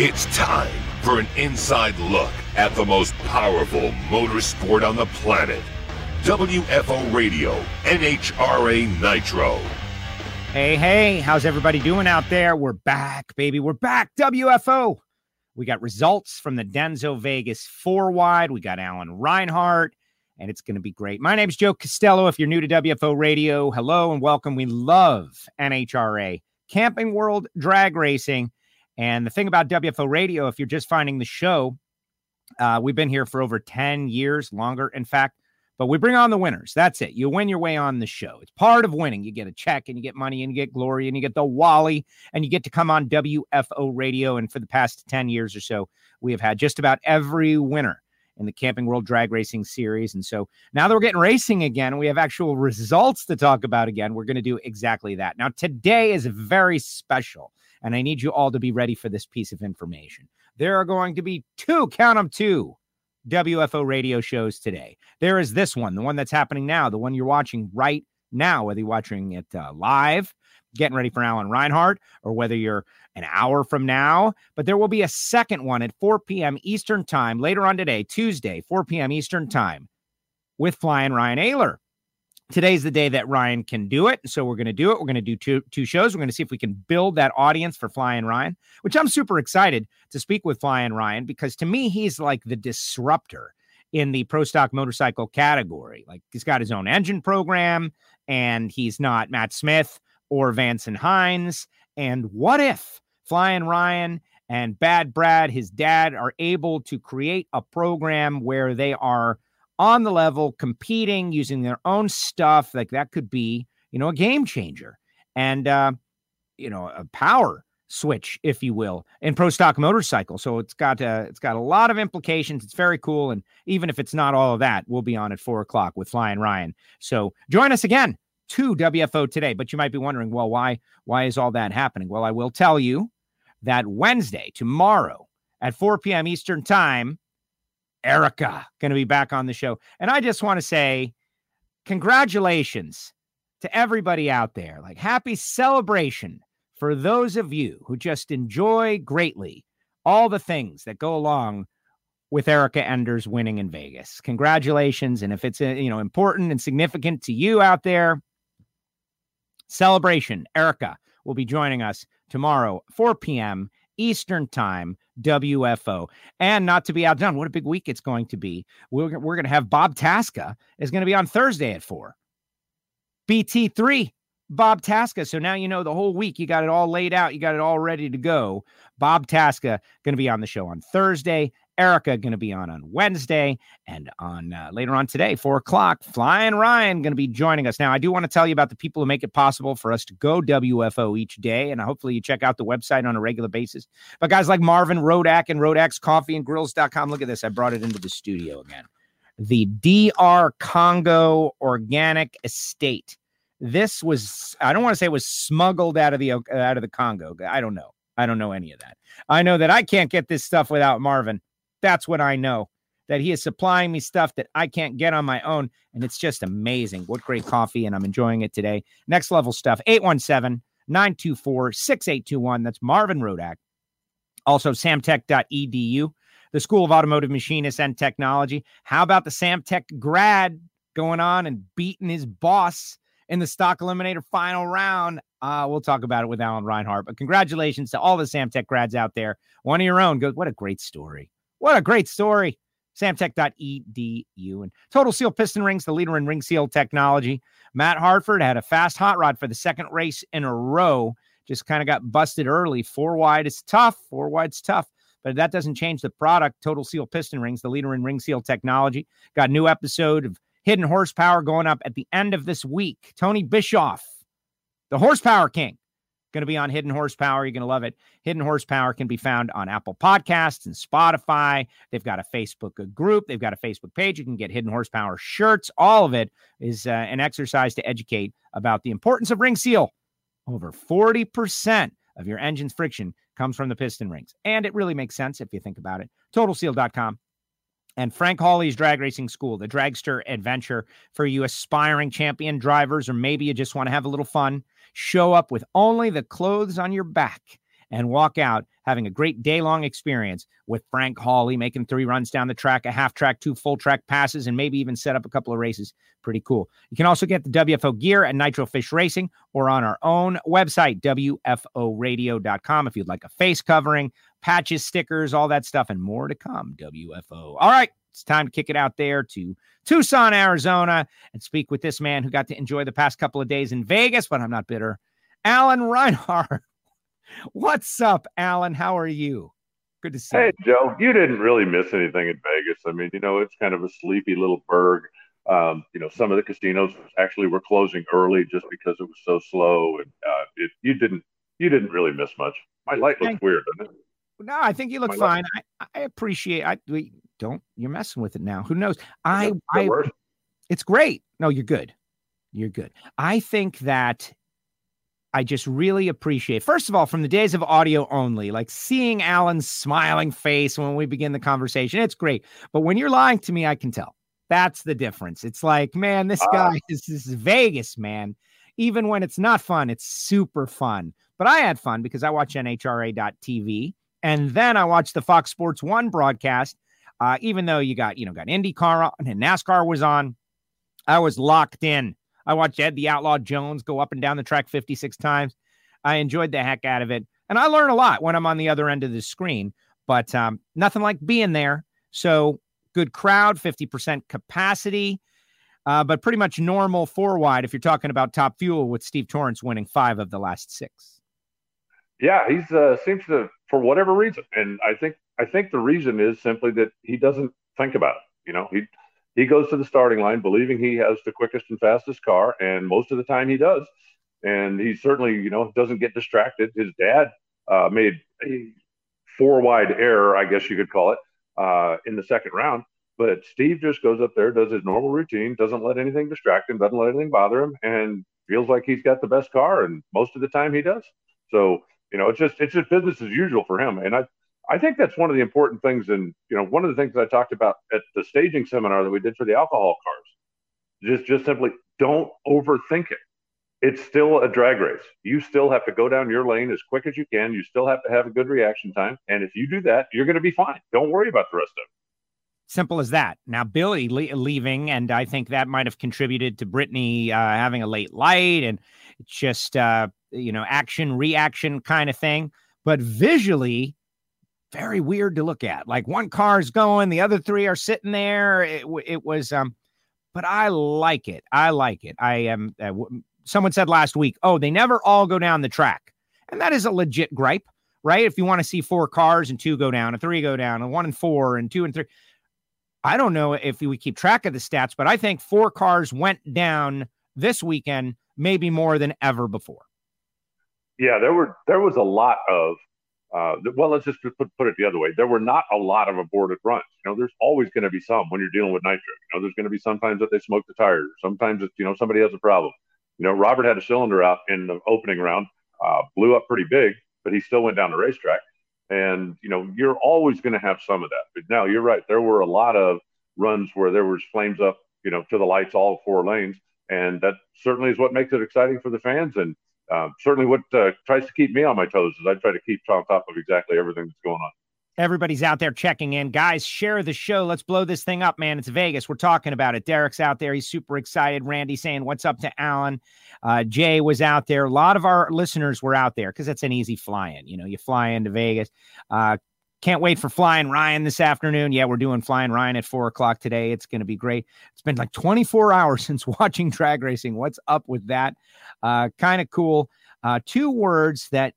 It's time for an inside look at the most powerful motorsport on the planet. WFO Radio, NHRA Nitro. Hey, hey, how's everybody doing out there? We're back, baby. We're back. WFO. We got results from the Denso Vegas four wide. We got Alan Reinhart, and it's going to be great. My name's Joe Castello. If you're new to WFO Radio, hello and welcome. We love NHRA, Camping World Drag Racing. And the thing about WFO Radio, if you're just finding the show, uh, we've been here for over 10 years, longer, in fact. But we bring on the winners. That's it. You win your way on the show. It's part of winning. You get a check and you get money and you get glory and you get the Wally and you get to come on WFO radio. And for the past 10 years or so, we have had just about every winner in the Camping World Drag Racing Series. And so now that we're getting racing again, we have actual results to talk about again. We're going to do exactly that. Now, today is very special, and I need you all to be ready for this piece of information. There are going to be two, count them two, WFO radio shows today. There is this one, the one that's happening now, the one you're watching right now, whether you're watching it uh, live, getting ready for Alan Reinhart, or whether you're an hour from now. But there will be a second one at 4 p.m. Eastern Time later on today, Tuesday, 4 p.m. Eastern Time, with Flying Ryan Oehler. Today's the day that Ryan can do it. So we're going to do it. We're going to do two, two shows. We're going to see if we can build that audience for Flying Ryan, which I'm super excited to speak with Flying Ryan because to me, he's like the disruptor in the pro stock motorcycle category. Like he's got his own engine program and he's not Matt Smith or Vance and Hines. And what if Flying Ryan and Bad Brad, his dad, are able to create a program where they are on the level, competing, using their own stuff. Like that could be, you know, a game changer and, uh, you know, a power switch, if you will, in pro stock motorcycle. So it's got uh, it's got a lot of implications. It's very cool, and even if it's not all of that, we'll be on at four o'clock with Flying Ryan. So join us again to WFO today. But you might be wondering, well, why why is all that happening? Well, I will tell you that Wednesday, tomorrow at 4 p.m. Eastern time, Erica going to be back on the show. And I just want to say congratulations to everybody out there. Like happy celebration for those of you who just enjoy greatly all the things that go along with Erica Enders winning in Vegas. Congratulations and if it's uh, you know important and significant to you out there, celebration. Erica will be joining us tomorrow 4 p.m. Eastern Time, WFO. And not to be outdone, what a big week it's going to be. We're, we're going to have Bob Tasca is going to be on Thursday at 4. BT3, Bob Tasca. So now you know the whole week. You got it all laid out. You got it all ready to go. Bob Tasca going to be on the show on Thursday. Erica going to be on on Wednesday and on uh, later on today, four o'clock. Flying Ryan going to be joining us. Now, I do want to tell you about the people who make it possible for us to go WFO each day, and hopefully you check out the website on a regular basis. But guys like Marvin Rodak and Rodak's Coffee and Grills.com. Look at this. I brought it into the studio again. The DR Congo Organic Estate. This was I don't want to say it was smuggled out of the out of the Congo. I don't know. I don't know any of that. I know that I can't get this stuff without Marvin. That's what I know. That he is supplying me stuff that I can't get on my own. And it's just amazing. What great coffee. And I'm enjoying it today. Next level stuff 817 924 6821. That's Marvin Rodak. Also, samtech.edu, the School of Automotive Machinists and Technology. How about the Samtech grad going on and beating his boss in the stock eliminator final round? Uh, we'll talk about it with Alan Reinhart. But congratulations to all the Samtech grads out there. One of your own. Good. What a great story. What a great story. Samtech.edu and Total Seal Piston Rings, the leader in ring seal technology. Matt Hartford had a fast hot rod for the second race in a row. Just kind of got busted early. Four wide is tough. Four wide's tough, but that doesn't change the product. Total Seal Piston Rings, the leader in ring seal technology. Got a new episode of Hidden Horsepower going up at the end of this week. Tony Bischoff, the Horsepower King, going to be on Hidden Horsepower. You're going to love it. Hidden Horsepower can be found on Apple Podcasts and Spotify. They've got a Facebook group, they've got a Facebook page. You can get Hidden Horsepower shirts. All of it is uh, an exercise to educate about the importance of ring seal. Over 40% of your engine's friction comes from the piston rings. And it really makes sense if you think about it. TotalSeal.com and Frank Hawley's Drag Racing School, the dragster adventure for you aspiring champion drivers, or maybe you just want to have a little fun. Show up with only the clothes on your back and walk out having a great day long experience with Frank Hawley, making three runs down the track, a half track, two full track passes, and maybe even set up a couple of races. Pretty cool. You can also get the WFO gear at Nitro Fish Racing or on our own website, WFOradio.com, if you'd like a face covering, patches, stickers, all that stuff, and more to come. WFO. All right. It's time to kick it out there to Tucson, Arizona, and speak with this man who got to enjoy the past couple of days in Vegas, but I'm not bitter. Alan Reinhart. What's up, Alan? How are you? Good to see hey, you. Hey, Joe, you didn't really miss anything in Vegas. I mean, you know, it's kind of a sleepy little burg. Um, you know, some of the casinos actually were closing early just because it was so slow, and uh, it, you didn't you didn't really miss much. My light looks weird, doesn't it? No, I think you look My fine. I, I appreciate. I we don't. You're messing with it now. Who knows? I I. It's great. No, you're good. You're good. I think that I just really appreciate, first of all, from the days of audio only, like seeing Alan's smiling face when we begin the conversation. It's great. But when you're lying to me, I can tell. That's the difference. It's like, man, this guy uh, is this is Vegas, man. Even when it's not fun, it's super fun. But I had fun because I watch NHRA.tv and then I watched the Fox Sports One broadcast. Uh, even though you got, you know, got IndyCar on and NASCAR was on, I was locked in. I watched Ed the Outlaw Jones go up and down the track 56 times. I enjoyed the heck out of it. And I learn a lot when I'm on the other end of the screen, but um, nothing like being there. So good crowd, 50% capacity, uh, but pretty much normal four wide if you're talking about top fuel with Steve Torrence winning five of the last six. Yeah, he's uh, seems to for whatever reason, and I think I think the reason is simply that he doesn't think about it. You know, he he goes to the starting line believing he has the quickest and fastest car, and most of the time he does. And he certainly, you know, doesn't get distracted. His dad uh, made a four wide error, I guess you could call it, uh, in the second round. But Steve just goes up there, does his normal routine, doesn't let anything distract him, doesn't let anything bother him, and feels like he's got the best car. And most of the time he does. So, you know, it's just it's just business as usual for him. And I I think that's one of the important things. And, you know, one of the things I talked about at the staging seminar that we did for the alcohol cars, just, just simply don't overthink it. It's still a drag race. You still have to go down your lane as quick as you can. You still have to have a good reaction time. And if you do that, you're going to be fine. Don't worry about the rest of it. Simple as that. Now, Billy le- leaving, and I think that might have contributed to Brittany uh, having a late light and just, uh, you know, action reaction kind of thing. But visually, very weird to look at. Like one car is going, the other three are sitting there. It, it was, um, but I like it. I like it. I am. Uh, someone said last week, oh, they never all go down the track, and that is a legit gripe, right? If you want to see four cars and two go down, and three go down, and one and four, and two and three. I don't know if we keep track of the stats, but I think four cars went down this weekend, maybe more than ever before. Yeah, there were there was a lot of uh, well, let's just put, put it the other way. There were not a lot of aborted runs. You know, there's always going to be some when you're dealing with nitro. You know, there's going to be sometimes that they smoke the tires. Sometimes it's, you know, somebody has a problem. You know, Robert had a cylinder out in the opening round, uh, blew up pretty big, but he still went down the racetrack. And, you know, you're always going to have some of that. But now you're right. There were a lot of runs where there was flames up, you know, to the lights, all four lanes. And that certainly is what makes it exciting for the fans. And, uh, certainly what uh, tries to keep me on my toes is I try to keep on top of exactly everything that's going on. Everybody's out there checking in. Guys, share the show. Let's blow this thing up, man. It's Vegas. We're talking about it. Derek's out there. He's super excited. Randy saying, What's up to Alan? Uh, Jay was out there. A lot of our listeners were out there because that's an easy fly in. You know, you fly into Vegas. Uh, can't wait for Flying Ryan this afternoon. Yeah, we're doing Flying Ryan at four o'clock today. It's going to be great. It's been like 24 hours since watching drag racing. What's up with that? Uh, kind of cool. Uh, two words that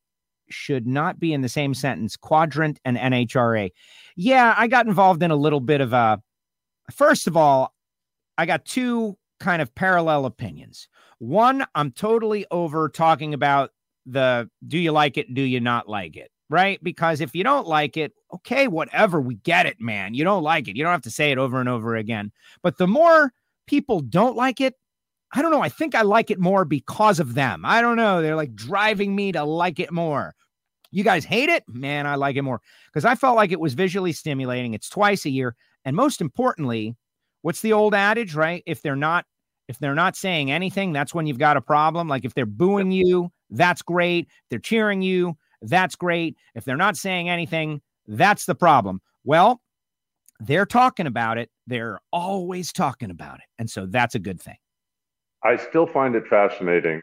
should not be in the same sentence quadrant and NHRA. Yeah, I got involved in a little bit of a. First of all, I got two kind of parallel opinions. One, I'm totally over talking about the do you like it, do you not like it? Right? Because if you don't like it, okay, whatever, we get it, man. You don't like it. You don't have to say it over and over again. But the more people don't like it, I don't know. I think I like it more because of them. I don't know. They're like driving me to like it more. You guys hate it? Man, I like it more because I felt like it was visually stimulating. It's twice a year. And most importantly, what's the old adage, right? If they're not if they're not saying anything, that's when you've got a problem. Like if they're booing you, that's great. If they're cheering you, that's great. If they're not saying anything, that's the problem. Well, they're talking about it. They're always talking about it. And so that's a good thing. I still find it fascinating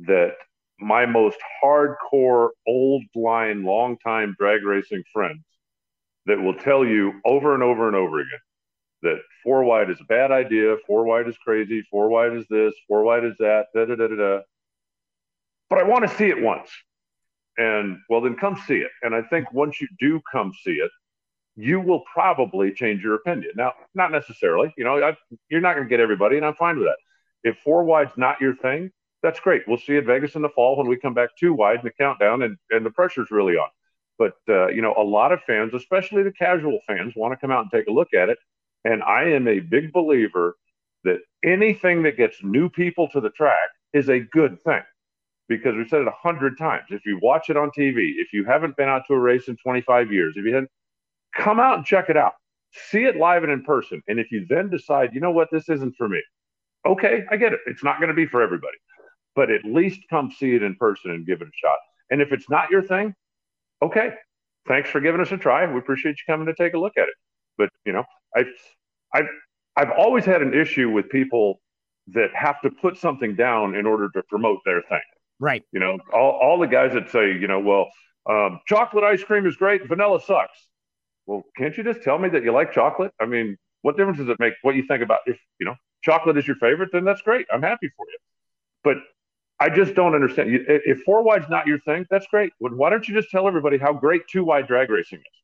that my most hardcore, old line, long time drag racing friends that will tell you over and over and over again that four wide is a bad idea, four wide is crazy, four wide is this, four wide is that, da da da da da. But I want to see it once. And well, then come see it. And I think once you do come see it, you will probably change your opinion. Now, not necessarily, you know, I, you're not going to get everybody, and I'm fine with that. If four wide's not your thing, that's great. We'll see at Vegas in the fall when we come back two wide in the countdown, and, and the pressure's really on. But, uh, you know, a lot of fans, especially the casual fans, want to come out and take a look at it. And I am a big believer that anything that gets new people to the track is a good thing because we've said it a hundred times. If you watch it on TV, if you haven't been out to a race in 25 years, if you hadn't, come out and check it out. See it live and in person. And if you then decide, you know what, this isn't for me, okay, I get it. It's not going to be for everybody, but at least come see it in person and give it a shot. And if it's not your thing, okay, thanks for giving us a try. We appreciate you coming to take a look at it. But you know, I've I've I've always had an issue with people that have to put something down in order to promote their thing. Right. You know, all, all the guys that say, you know, well, um, chocolate ice cream is great, vanilla sucks. Well, can't you just tell me that you like chocolate? I mean, what difference does it make what you think about if, you know, chocolate is your favorite, then that's great. I'm happy for you. But I just don't understand. If four wide's not your thing, that's great. Why don't you just tell everybody how great two wide drag racing is?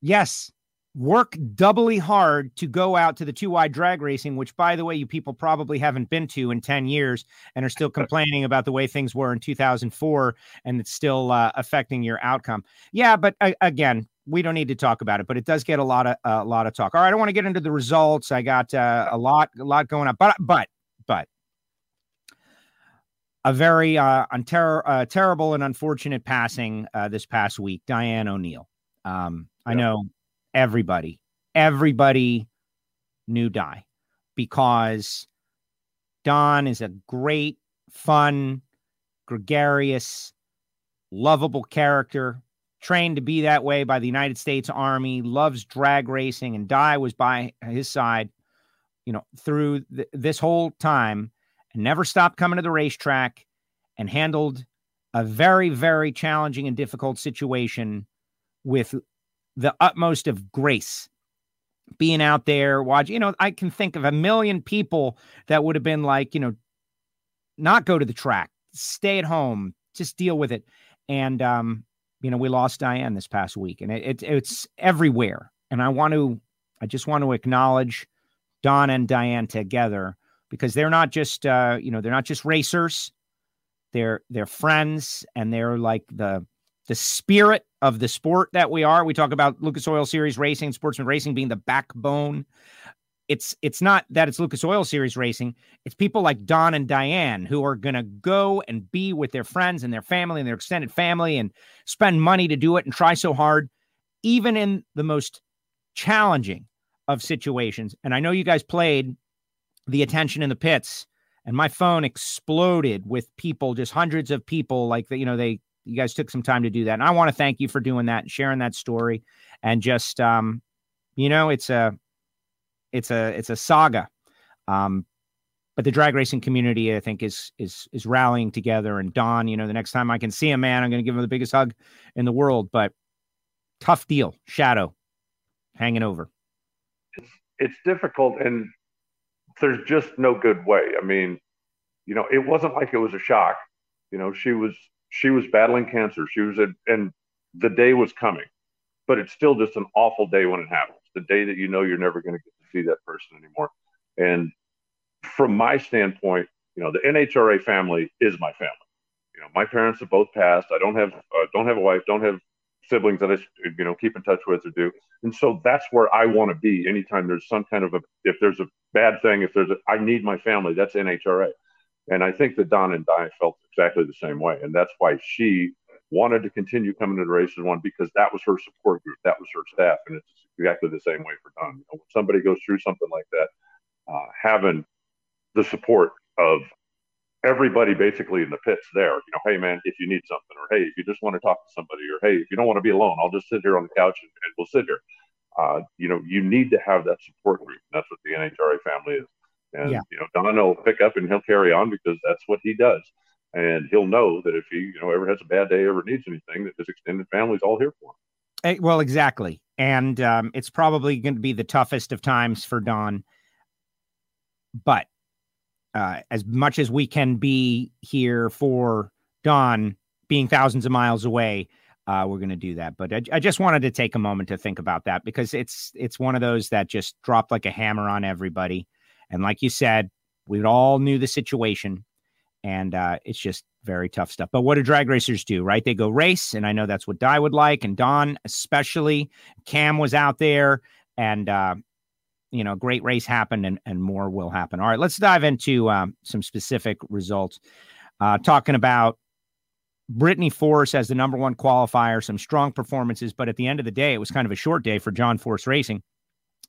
Yes work doubly hard to go out to the two wide drag racing, which, by the way, you people probably haven't been to in 10 years and are still complaining about the way things were in 2004 and it's still uh, affecting your outcome. Yeah, but uh, again, we don't need to talk about it, but it does get a lot of a uh, lot of talk. All right, I don't want to get into the results. I got uh, a lot a lot going on, but but but a very uh, ter- uh, terrible and unfortunate passing uh, this past week, Diane O'Neill. Um, I know everybody, everybody knew Di because Don is a great, fun, gregarious, lovable character, trained to be that way by the United States Army, loves drag racing, and Di was by his side, you know, through th- this whole time and never stopped coming to the racetrack and handled a very, very challenging and difficult situation with the utmost of grace being out there watching. You know, I can think of a million people that would have been like, you know, not go to the track, stay at home, just deal with it. And, um, you know, we lost Diane this past week and it, it, it's everywhere. And I want to, I just want to acknowledge Don and Diane together because they're not just, uh, you know, they're not just racers. They're, they're friends and they're like the, the spirit of the sport that we are. We talk about Lucas Oil Series racing, sportsman racing being the backbone. It's it's not that it's Lucas Oil Series racing. It's people like Don and Diane who are going to go and be with their friends and their family and their extended family and spend money to do it and try so hard, even in the most challenging of situations. And I know you guys played the attention in the pits and my phone exploded with people, just hundreds of people like that, you know, they you guys took some time to do that. And I want to thank you for doing that and sharing that story. And just um, you know, it's a it's a it's a saga. Um, but the drag racing community, I think, is is is rallying together. And Don, you know, the next time I can see a man, I'm going to give him the biggest hug in the world. But tough deal, Shadow, hanging over. It's it's difficult, and there's just no good way. I mean, you know, it wasn't like it was a shock. You know, she was she was battling cancer. She was, a, and the day was coming, but it's still just an awful day when it happens. The day that you know you're never going to get to see that person anymore. And from my standpoint, you know, the NHRA family is my family. You know, my parents have both passed. I don't have, uh, don't have a wife, don't have siblings that I, you know, keep in touch with or do. And so that's where I want to be. Anytime there's some kind of a, if there's a bad thing, if there's a, I need my family. That's NHRA. And I think that Don and Di felt exactly the same way. And that's why she wanted to continue coming to the races one because that was her support group, that was her staff. And it's exactly the same way for Don. You know, when somebody goes through something like that, uh, having the support of everybody basically in the pits there. You know, hey man, if you need something, or hey, if you just want to talk to somebody, or hey, if you don't want to be alone, I'll just sit here on the couch and, and we'll sit here. Uh, you know, you need to have that support group. And That's what the NHRA family is. And yeah. you know, Don will pick up and he'll carry on because that's what he does. And he'll know that if he, you know, ever has a bad day, ever needs anything, that his extended family's all here for him. Eh, well, exactly. And um, it's probably going to be the toughest of times for Don. But uh, as much as we can be here for Don being thousands of miles away, uh, we're going to do that. But I, I, just wanted to take a moment to think about that because it's it's one of those that just dropped like a hammer on everybody. And like you said, we all knew the situation, and uh, it's just very tough stuff. But what do drag racers do, right? They go race, and I know that's what Di would like, and Don especially. Cam was out there, and uh, you know, great race happened, and and more will happen. All right, let's dive into um, some specific results. Uh, talking about Brittany Force as the number one qualifier, some strong performances, but at the end of the day, it was kind of a short day for John Force Racing.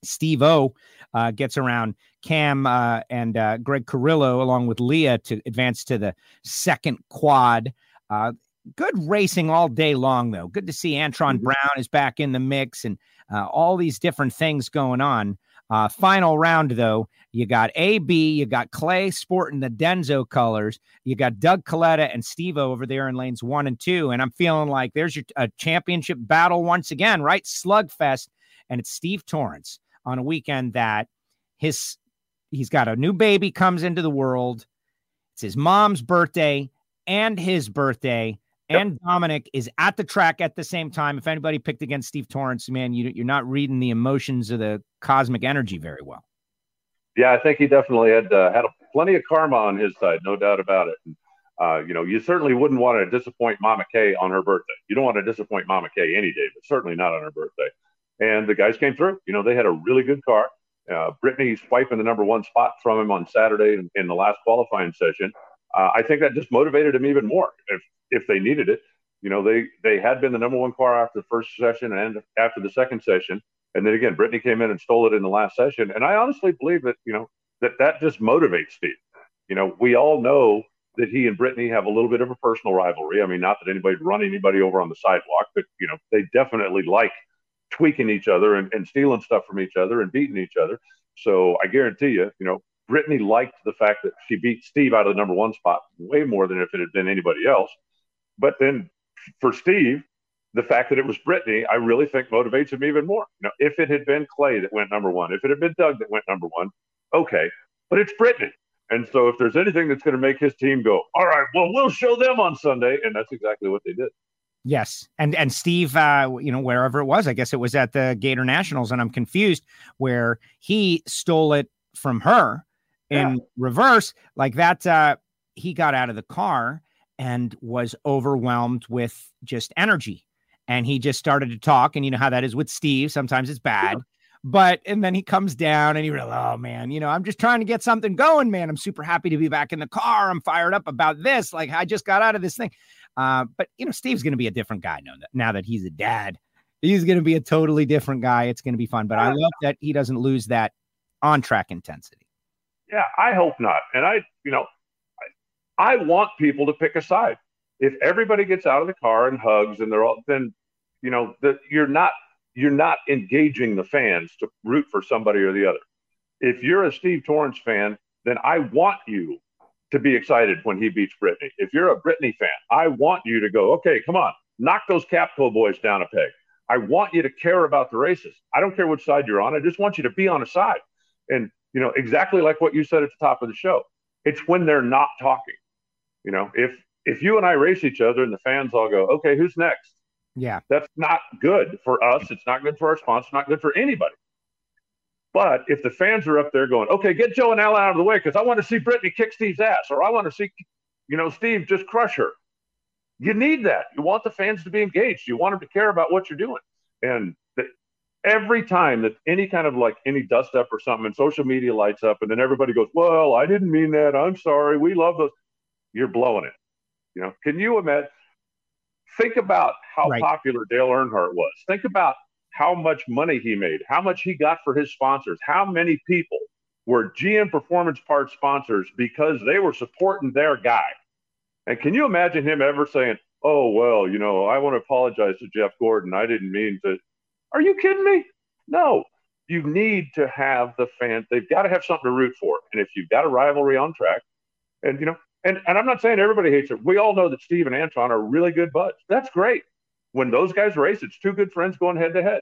Steve O uh, gets around Cam uh, and uh, Greg Carrillo along with Leah to advance to the second quad. Uh, good racing all day long, though. Good to see Antron mm-hmm. Brown is back in the mix and uh, all these different things going on. Uh, final round, though, you got AB, you got Clay sporting the Denso colors, you got Doug Kalitta and Steve O over there in lanes one and two. And I'm feeling like there's your a championship battle once again, right? Slugfest. And it's Steve Torrence on a weekend that his he's got a new baby comes into the world. It's his mom's birthday and his birthday. Yep. And Dominic is at the track at the same time. If anybody picked against Steve Torrence, man, you, you're not reading the emotions of the cosmic energy very well. Yeah, I think he definitely had uh, had a, plenty of karma on his side, no doubt about it. And, uh, you know, you certainly wouldn't want to disappoint Mama Kay on her birthday. You don't want to disappoint Mama Kay any day, but certainly not on her birthday and the guys came through. You know, they had a really good car. Uh, Brittany swiping the number one spot from him on Saturday in, in the last qualifying session. Uh, I think that just motivated him even more if if they needed it. You know, they they had been the number one car after the first session and after the second session, and then again, Brittany came in and stole it in the last session. And I honestly believe that you know that that just motivates Steve. You know, we all know that he and Brittany have a little bit of a personal rivalry. I mean, not that anybody'd run anybody over on the sidewalk, but you know, they definitely like tweaking each other and, and stealing stuff from each other and beating each other. So I guarantee you, you know, Brittany liked the fact that she beat Steve out of the number one spot way more than if it had been anybody else. But then for Steve, the fact that it was Brittany, I really think motivates him even more. You know, if it had been Clay that went number one, if it had been Doug that went number one, okay, but it's Brittany. And so if there's anything that's going to make his team go, all right, well, we'll show them on Sunday. And that's exactly what they did. Yes, and and Steve, uh, you know, wherever it was, I guess it was at the Gator Nationals, and I'm confused where he stole it from her in yeah. reverse, like that. Uh, he got out of the car and was overwhelmed with just energy, and he just started to talk. And you know how that is with Steve. Sometimes it's bad. Yeah. But and then he comes down and he realized, oh man, you know, I'm just trying to get something going, man. I'm super happy to be back in the car. I'm fired up about this. Like I just got out of this thing. Uh, but you know, Steve's going to be a different guy now that, now that he's a dad. He's going to be a totally different guy. It's going to be fun. But I love that he doesn't lose that on track intensity. Yeah, I hope not. And I, you know, I, I want people to pick a side. If everybody gets out of the car and hugs and they're all, then you know that you're not you're not engaging the fans to root for somebody or the other. If you're a Steve Torrence fan, then I want you to be excited when he beats Brittany. If you're a Brittany fan, I want you to go, okay, come on, knock those Capco boys down a peg. I want you to care about the races. I don't care which side you're on. I just want you to be on a side. And, you know, exactly like what you said at the top of the show, it's when they're not talking. You know, if if you and I race each other and the fans all go, okay, who's next? Yeah. That's not good for us. It's not good for our sponsor, not good for anybody. But if the fans are up there going, okay, get Joe and Al out of the way because I want to see Brittany kick Steve's ass or I want to see, you know, Steve just crush her. You need that. You want the fans to be engaged. You want them to care about what you're doing. And the, every time that any kind of like any dust up or something and social media lights up and then everybody goes, well, I didn't mean that. I'm sorry. We love those. You're blowing it. You know, can you imagine? Think about how right. popular Dale Earnhardt was. Think about how much money he made, how much he got for his sponsors, how many people were GM Performance Parts sponsors because they were supporting their guy. And can you imagine him ever saying, "Oh well, you know, I want to apologize to Jeff Gordon. I didn't mean to." Are you kidding me? No. You need to have the fans. They've got to have something to root for. And if you've got a rivalry on track, and you know, and, and I'm not saying everybody hates it. We all know that Steve and Antron are really good buds. That's great. When those guys race, it's two good friends going head to head.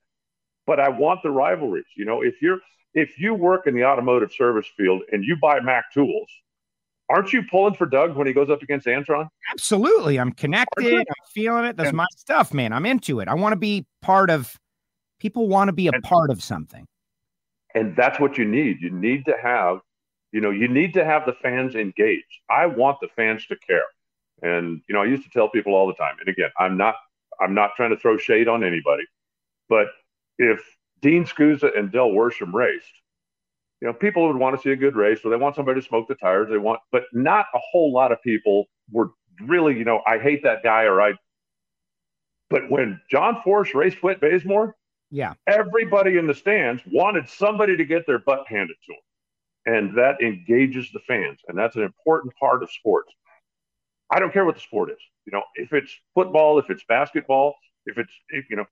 But I want the rivalries. You know, if you're if you work in the automotive service field and you buy Mac tools, aren't you pulling for Doug when he goes up against Antron? Absolutely. I'm connected. I'm feeling it. That's and, my stuff, man. I'm into it. I want to be part of people want to be a and, part of something. And that's what you need. You need to have you know, you need to have the fans engaged. I want the fans to care. And, you know, I used to tell people all the time, and again, I'm not I'm not trying to throw shade on anybody, but if Dean Skuza and Del Worsham raced, you know, people would want to see a good race, or they want somebody to smoke the tires. They want, but not a whole lot of people were really, you know, I hate that guy, or I. But when John Force raced Whit Bazemore, yeah, everybody in the stands wanted somebody to get their butt handed to them and that engages the fans and that's an important part of sports i don't care what the sport is you know if it's football if it's basketball if it's if, you know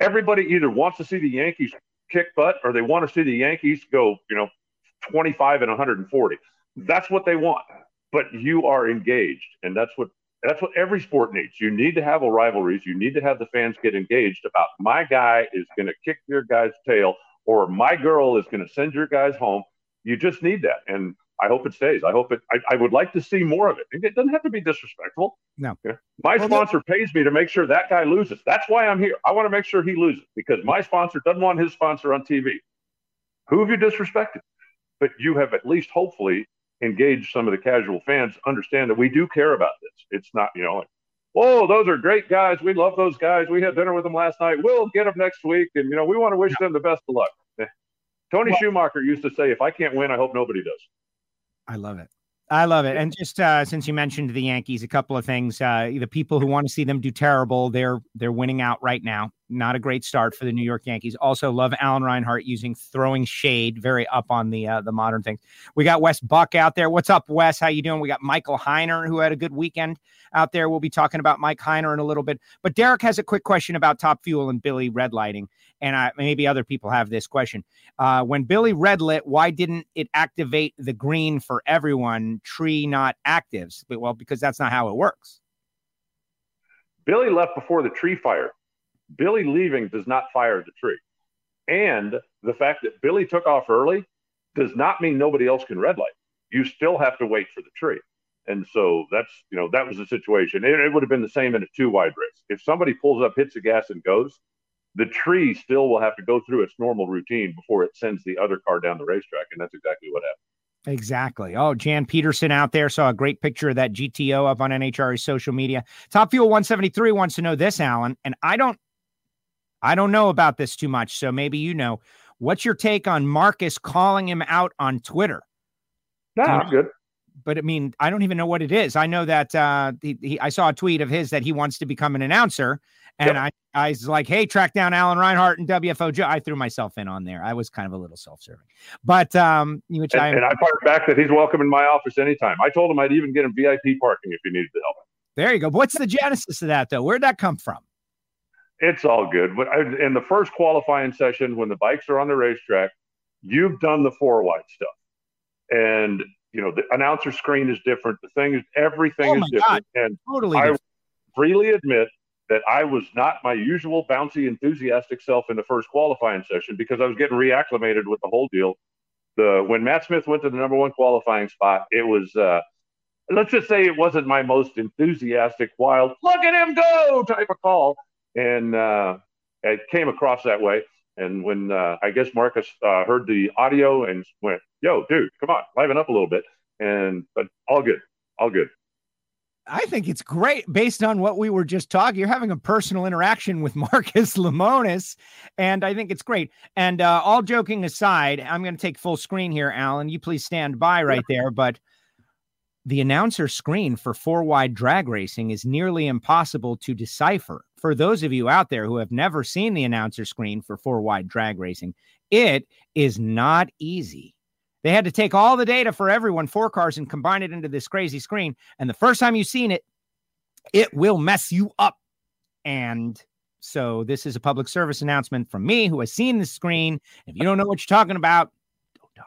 everybody either wants to see the yankees kick butt or they want to see the yankees go you know 25 and 140 that's what they want. But you are engaged and that's what that's what every sport needs. You need to have a rivalries. You need to have the fans get engaged about my guy is going to kick your guy's tail or my girl is going to send your guys home. You just need that. And I hope it stays. I hope it, I, I would like to see more of it. It doesn't have to be disrespectful. No. Yeah. My well, sponsor pays me to make sure that guy loses. That's why I'm here. I want to make sure he loses because my sponsor doesn't want his sponsor on TV. Who have you disrespected? But you have at least hopefully engaged some of the casual fans, understand that we do care about this. It's not, you know, like, oh, those are great guys. We love those guys. We had dinner with them last night. We'll get them next week. And, you know, we want to wish them the best of luck. Eh. Tony well, Schumacher used to say, "If I can't win, I hope nobody does." I love it. I love it. And just uh, since you mentioned the Yankees, a couple of things. Uh, the people who want to see them do terrible, they're they're winning out right now. Not a great start for the New York Yankees. Also, love Alan Reinhart using throwing shade, very up on the uh, the modern things. We got Wes Buck out there. What's up, Wes? How you doing? We got Michael Heiner, who had a good weekend out there. We'll be talking about Mike Heiner in a little bit. But Derek has a quick question about Top Fuel and Billy red lighting and I, maybe other people have this question. Uh, when Billy red lit, why didn't it activate the green for everyone, tree not actives? But, well, because that's not how it works. Billy left before the tree fire. Billy leaving does not fire the tree. And the fact that Billy took off early does not mean nobody else can red light. You still have to wait for the tree. And so that's, you know, that was the situation. It, it would have been the same in a two wide race. If somebody pulls up, hits the gas, and goes, the tree still will have to go through its normal routine before it sends the other car down the racetrack. And that's exactly what happened. Exactly. Oh, Jan Peterson out there saw a great picture of that GTO up on NHRA social media. Top Fuel 173 wants to know this, Alan, and I don't I don't know about this too much, so maybe you know. What's your take on Marcus calling him out on Twitter? No, I'm good. But I mean, I don't even know what it is. I know that uh, he, he, I saw a tweet of his that he wants to become an announcer, and yep. I, I was like, hey, track down Alan Reinhart and WFO Joe. I threw myself in on there. I was kind of a little self serving. But, um, which and, I, and I parked back that he's welcome in my office anytime. I told him I'd even get him VIP parking if he needed the help. There you go. What's the genesis of that, though? Where'd that come from? It's all good. But in the first qualifying session, when the bikes are on the racetrack, you've done the four wide stuff. And, you know, the announcer screen is different. The thing is, everything oh is different. God. And totally I different. freely admit that I was not my usual bouncy, enthusiastic self in the first qualifying session because I was getting reacclimated with the whole deal. The when Matt Smith went to the number one qualifying spot, it was uh, let's just say it wasn't my most enthusiastic, wild, look at him go type of call, and uh, it came across that way. And when uh, I guess Marcus uh, heard the audio and went, "Yo, dude, come on, liven up a little bit," and but all good, all good. I think it's great based on what we were just talking. You're having a personal interaction with Marcus Lemonis, and I think it's great. And uh, all joking aside, I'm going to take full screen here, Alan. You please stand by right there. But the announcer screen for four wide drag racing is nearly impossible to decipher. For those of you out there who have never seen the announcer screen for four wide drag racing, it is not easy They had to take all the data for everyone, four cars, and combine it into this crazy screen. And the first time you've seen it, it will mess you up. And so this is a public service announcement from me who has seen the screen. If you don't know what you're talking about, don't talk.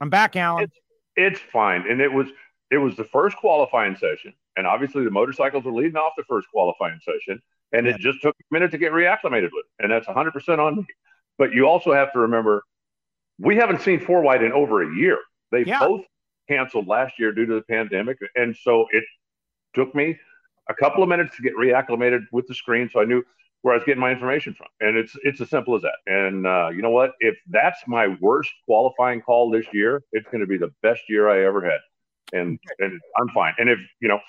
I'm back, Alan. It's, it's fine. And it was it was the first qualifying session. And obviously the motorcycles were leading off the first qualifying session. And yeah. it just took a minute to get reacclimated with. And that's 100% on me. But you also have to remember, we haven't seen four wide in over a year. They yeah. both canceled last year due to the pandemic. And so it took me a couple of minutes to get reacclimated with the screen. So I knew where I was getting my information from. And it's it's as simple as that. And uh, you know what? If that's my worst qualifying call this year, it's going to be the best year I ever had. And and I'm fine. And if you know,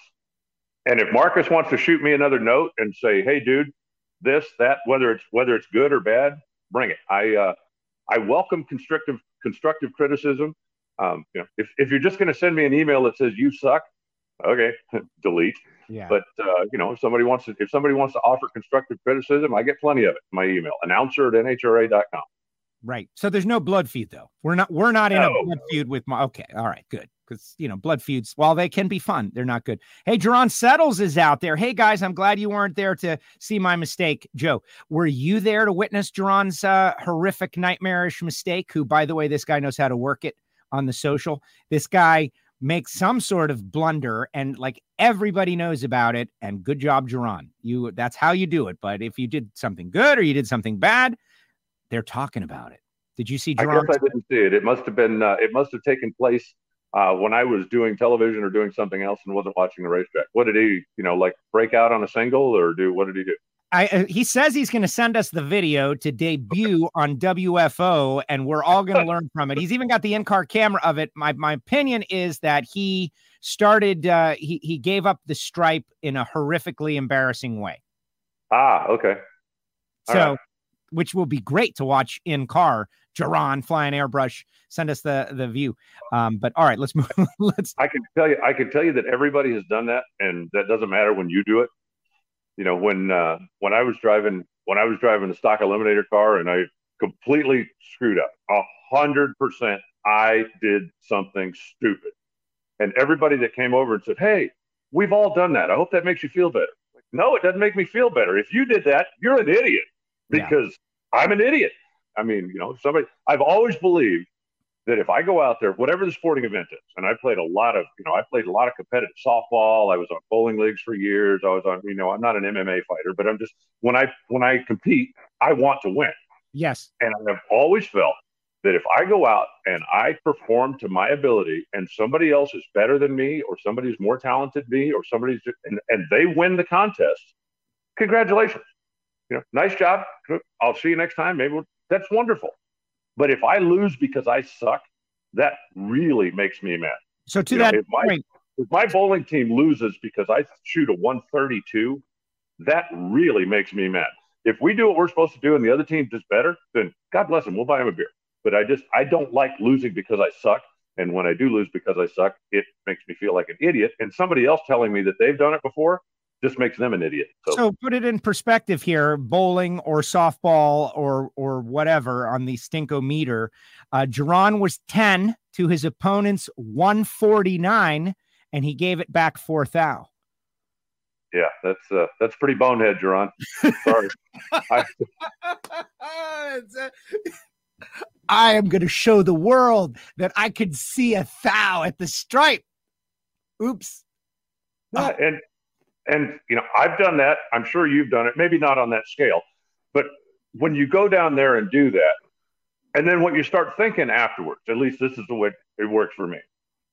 and if Marcus wants to shoot me another note and say, "Hey, dude, this, that, whether it's whether it's good or bad, bring it." I uh, I welcome constructive constructive criticism. Um, you know, if if you're just going to send me an email that says you suck, okay, delete. Yeah. But uh, you know, if somebody wants to if somebody wants to offer constructive criticism, I get plenty of it. My email announcer at nhra.com. Right. So there's no blood feud though. We're not we're not in no. a blood feud with my okay. All right, good because you know blood feuds while they can be fun they're not good hey Jerron settles is out there hey guys i'm glad you weren't there to see my mistake joe were you there to witness Jerron's uh, horrific nightmarish mistake who by the way this guy knows how to work it on the social this guy makes some sort of blunder and like everybody knows about it and good job Jerron you that's how you do it but if you did something good or you did something bad they're talking about it did you see Jerron? I guess I didn't see it. It must have been. Uh, it must have taken place uh, when I was doing television or doing something else and wasn't watching the racetrack? What did he, you know, like break out on a single or do? What did he do? I, uh, he says he's going to send us the video to debut on WFO, and we're all going to learn from it. He's even got the in-car camera of it. My my opinion is that he started. Uh, he he gave up the stripe in a horrifically embarrassing way. Ah, okay. All so, right. which will be great to watch in car Jerron flying airbrush. Send us the the view. Um, but all right, let's move. let's. I can tell you, I can tell you that everybody has done that, and that doesn't matter when you do it. You know, when uh, when I was driving when I was driving the stock eliminator car, and I completely screwed up a hundred percent. I did something stupid, and everybody that came over and said, "Hey, we've all done that. I hope that makes you feel better." Like, no, it doesn't make me feel better. If you did that, you're an idiot because yeah. I'm an idiot. I mean, you know, somebody, I've always believed that if I go out there, whatever the sporting event is, and I played a lot of, you know, I played a lot of competitive softball. I was on bowling leagues for years. I was on, you know, I'm not an MMA fighter, but I'm just when I when I compete, I want to win. Yes. And I've always felt that if I go out and I perform to my ability, and somebody else is better than me, or somebody's more talented than me, or somebody's and, and they win the contest, congratulations. You know, nice job. I'll see you next time. Maybe we'll that's wonderful. But if I lose because I suck, that really makes me mad. So to you that know, if my, point, if my bowling team loses because I shoot a 132, that really makes me mad. If we do what we're supposed to do and the other team does better, then God bless them. We'll buy them a beer. But I just I don't like losing because I suck. And when I do lose because I suck, it makes me feel like an idiot. And somebody else telling me that they've done it before just makes them an idiot. So. so, put it in perspective here: bowling or softball or or whatever on the stinko meter. Uh, Jerron was ten to his opponent's one forty nine, and he gave it back four thou. Yeah, that's uh, that's pretty bonehead, Jerron. Sorry. I, I am going to show the world that I could see a thou at the stripe. Oops. Yeah, and and you know i've done that. I'm sure you've done it. Maybe not on that scale. But when you go down there and do that and then what you start thinking afterwards at least this is the way it works for me.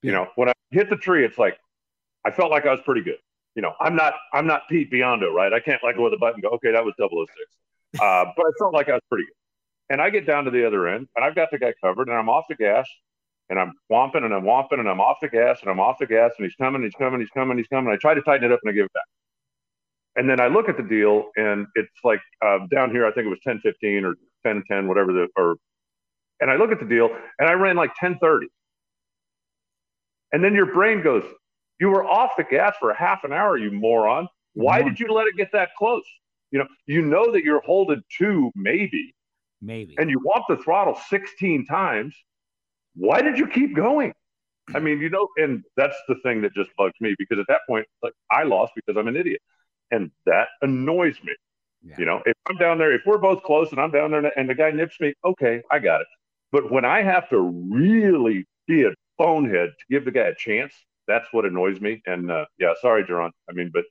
Yeah. you know when i hit the tree it's like i felt like i was pretty good. You know i'm not i'm not pete biondo right? I can't let go of the button and go okay that was 006 uh, but i felt like i was pretty good. And i get down to the other end and i've got the guy covered and i'm off the gas and I'm whomping and I'm whomping and I'm off the gas and I'm off the gas and he's coming, he's coming, he's coming, he's coming. I try to tighten it up and I give it back. And then I look at the deal and it's like uh, down here, I think it was 10 15 or 10 10, whatever the, or, and I look at the deal and I ran like 10 30. And then your brain goes, You were off the gas for a half an hour, you moron. Why did you let it get that close? You know, you know that you're holding two, maybe, maybe, and you want the throttle 16 times why did you keep going? I mean, you know, and that's the thing that just bugs me because at that point, like I lost because I'm an idiot, and that annoys me. Yeah. You know, if I'm down there, if we're both close and I'm down there and the guy nips me, okay, I got it. But when I have to really be a bonehead to give the guy a chance, that's what annoys me. And uh, yeah, sorry, Jerron. I mean, but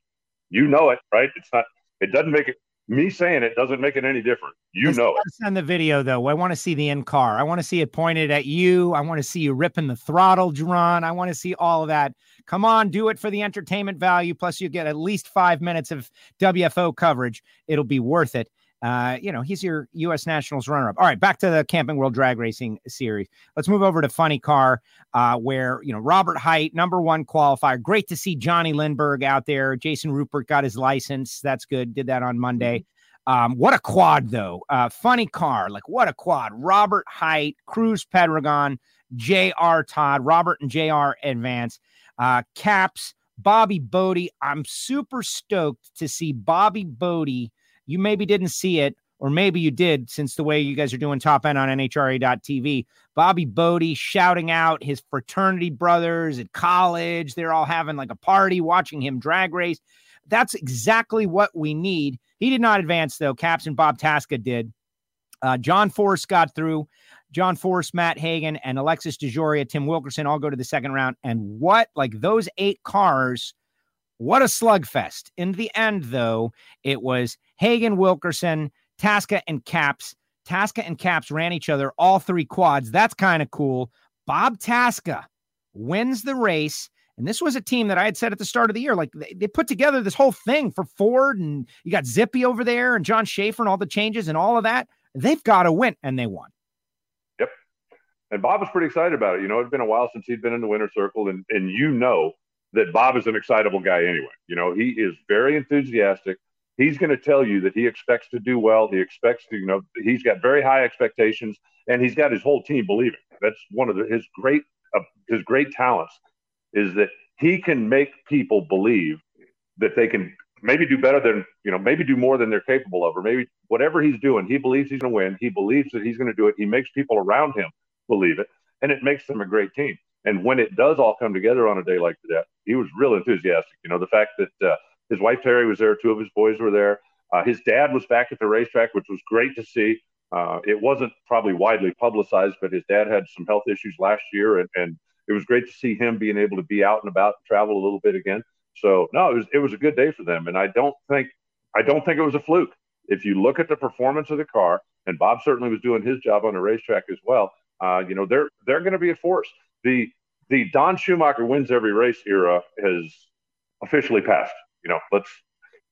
you know it, right? It's not. It doesn't make it me saying it doesn't make it any different. You Let's know it. Send the video though. I want to see the in car. I want to see it pointed at you. I want to see you ripping the throttle, Jerron. I want to see all of that. Come on, do it for the entertainment value. Plus, you get at least five minutes of WFO coverage. It'll be worth it. Uh, you know, he's your U.S. Nationals runner-up. All right, back to the Camping World Drag Racing Series. Let's move over to Funny Car, uh, where you know Robert Hight, number one qualifier. Great to see Jonnie Lindberg out there. Jason Rupert got his license. That's good. Did that on Monday. Um, what a quad, though. Uh, funny car. Like, what a quad. Robert Hight, Cruz Pedregon, J.R. Todd, Robert and J.R. Advance, uh, Capps, Bobby Bode. I'm super stoked to see Bobby Bode you maybe didn't see it, or maybe you did, since the way you guys are doing top end on NHRA.tv. Bobby Bode shouting out his fraternity brothers at college. They're all having like a party watching him drag race. That's exactly what we need. He did not advance, though. Capps and Bob Tasca did. Uh, John Force got through. John Force, Matt Hagan, and Alexis DeJoria, Tim Wilkerson all go to the second round. And what, like those eight cars what a slugfest. In the end, though, it was Hagan, Wilkerson, Tasca, and Capps. Tasca and Capps ran each other all three quads. That's kind of cool. Bob Tasca wins the race. And this was a team that I had said at the start of the year, like they, they, put together this whole thing for Ford, and you got Zippy over there and John Schaefer and all the changes and all of that. They've got to win, and they won. Yep. And Bob was pretty excited about it. You know, it's been a while since he'd been in the winner circle, and and you know that Bob is an excitable guy anyway. You know, he is very enthusiastic. He's going to tell you that he expects to do well. He expects to, you know, he's got very high expectations, and he's got his whole team believing. That's one of the, his great uh, his great talents is that he can make people believe that they can maybe do better than you know maybe do more than they're capable of or maybe whatever he's doing he believes he's going to win he believes that he's going to do it he makes people around him believe it and it makes them a great team and when it does all come together on a day like that, he was real enthusiastic. You know, the fact that uh, his wife Terry was there, two of his boys were there. Uh, his dad was back at the racetrack, which was great to see. Uh, it wasn't probably widely publicized, but his dad had some health issues last year, and, and it was great to see him being able to be out and about and travel a little bit again. So no, it was it was a good day for them, and I don't think I don't think it was a fluke. If you look at the performance of the car, and Bob certainly was doing his job on the racetrack as well. Uh, you know, they're they're going to be a force the the Don Schumacher wins every race era has officially passed. You know, let's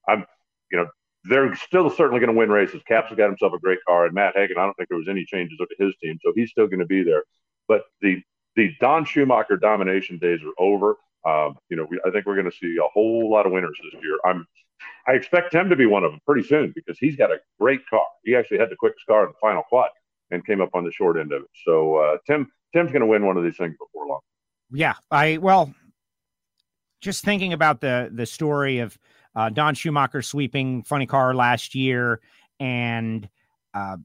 I'm you know they're still certainly going to win races. Capps got himself a great car, and Matt Hagan. I don't think there was any changes to his team, so he's still going to be there. But the the Don Schumacher domination days are over. Um, you know, we, I think we're going to see a whole lot of winners this year. I'm I expect him to be one of them pretty soon because he's got a great car. He actually had the quickest car in the final quad and came up on the short end of it. So uh, Tim Tim's going to win one of these things before long. Yeah, I well, just thinking about the the story of uh, Don Schumacher sweeping Funny Car last year, and uh,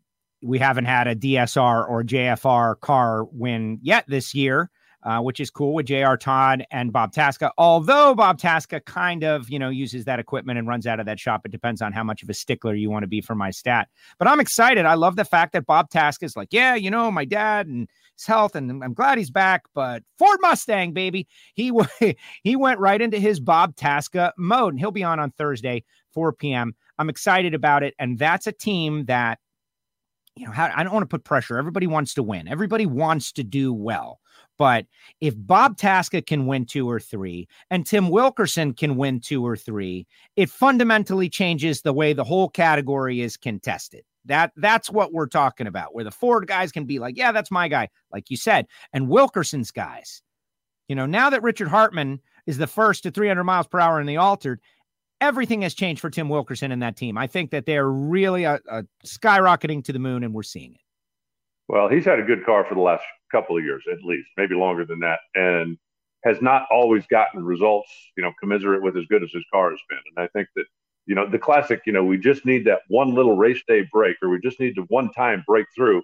we haven't had a DSR or JFR car win yet this year uh, which is cool with J.R. Todd and Bob Tasca. Although Bob Tasca kind of, you know, uses that equipment and runs out of that shop. It depends on how much of a stickler you want to be for my stat. But I'm excited. I love the fact that Bob Tasca is like, yeah, you know, my dad and his health, and I'm glad he's back. But Ford Mustang, baby, he he went right into his Bob Tasca mode, and he'll be on on Thursday, 4 p.m. I'm excited about it, and that's a team that you know, how, I don't want to put pressure. Everybody wants to win. Everybody wants to do well. But if Bob Tasca can win two or three and Tim Wilkerson can win two or three, it fundamentally changes the way the whole category is contested. That that's what we're talking about, where the Ford guys can be like, yeah, that's my guy, like you said, and Wilkerson's guys. You know, now that Richard Hartman is the first to 300 miles per hour in the altered, everything has changed for Tim Wilkerson and that team. I think that they're really a, uh, skyrocketing to the moon, and we're seeing it. Well, he's had a good car for the last couple of years, at least, maybe longer than that, and has not always gotten results, you know, commensurate with as good as his car has been. And I think that, you know, the classic, you know, we just need that one little race day break, or we just need to one time break through.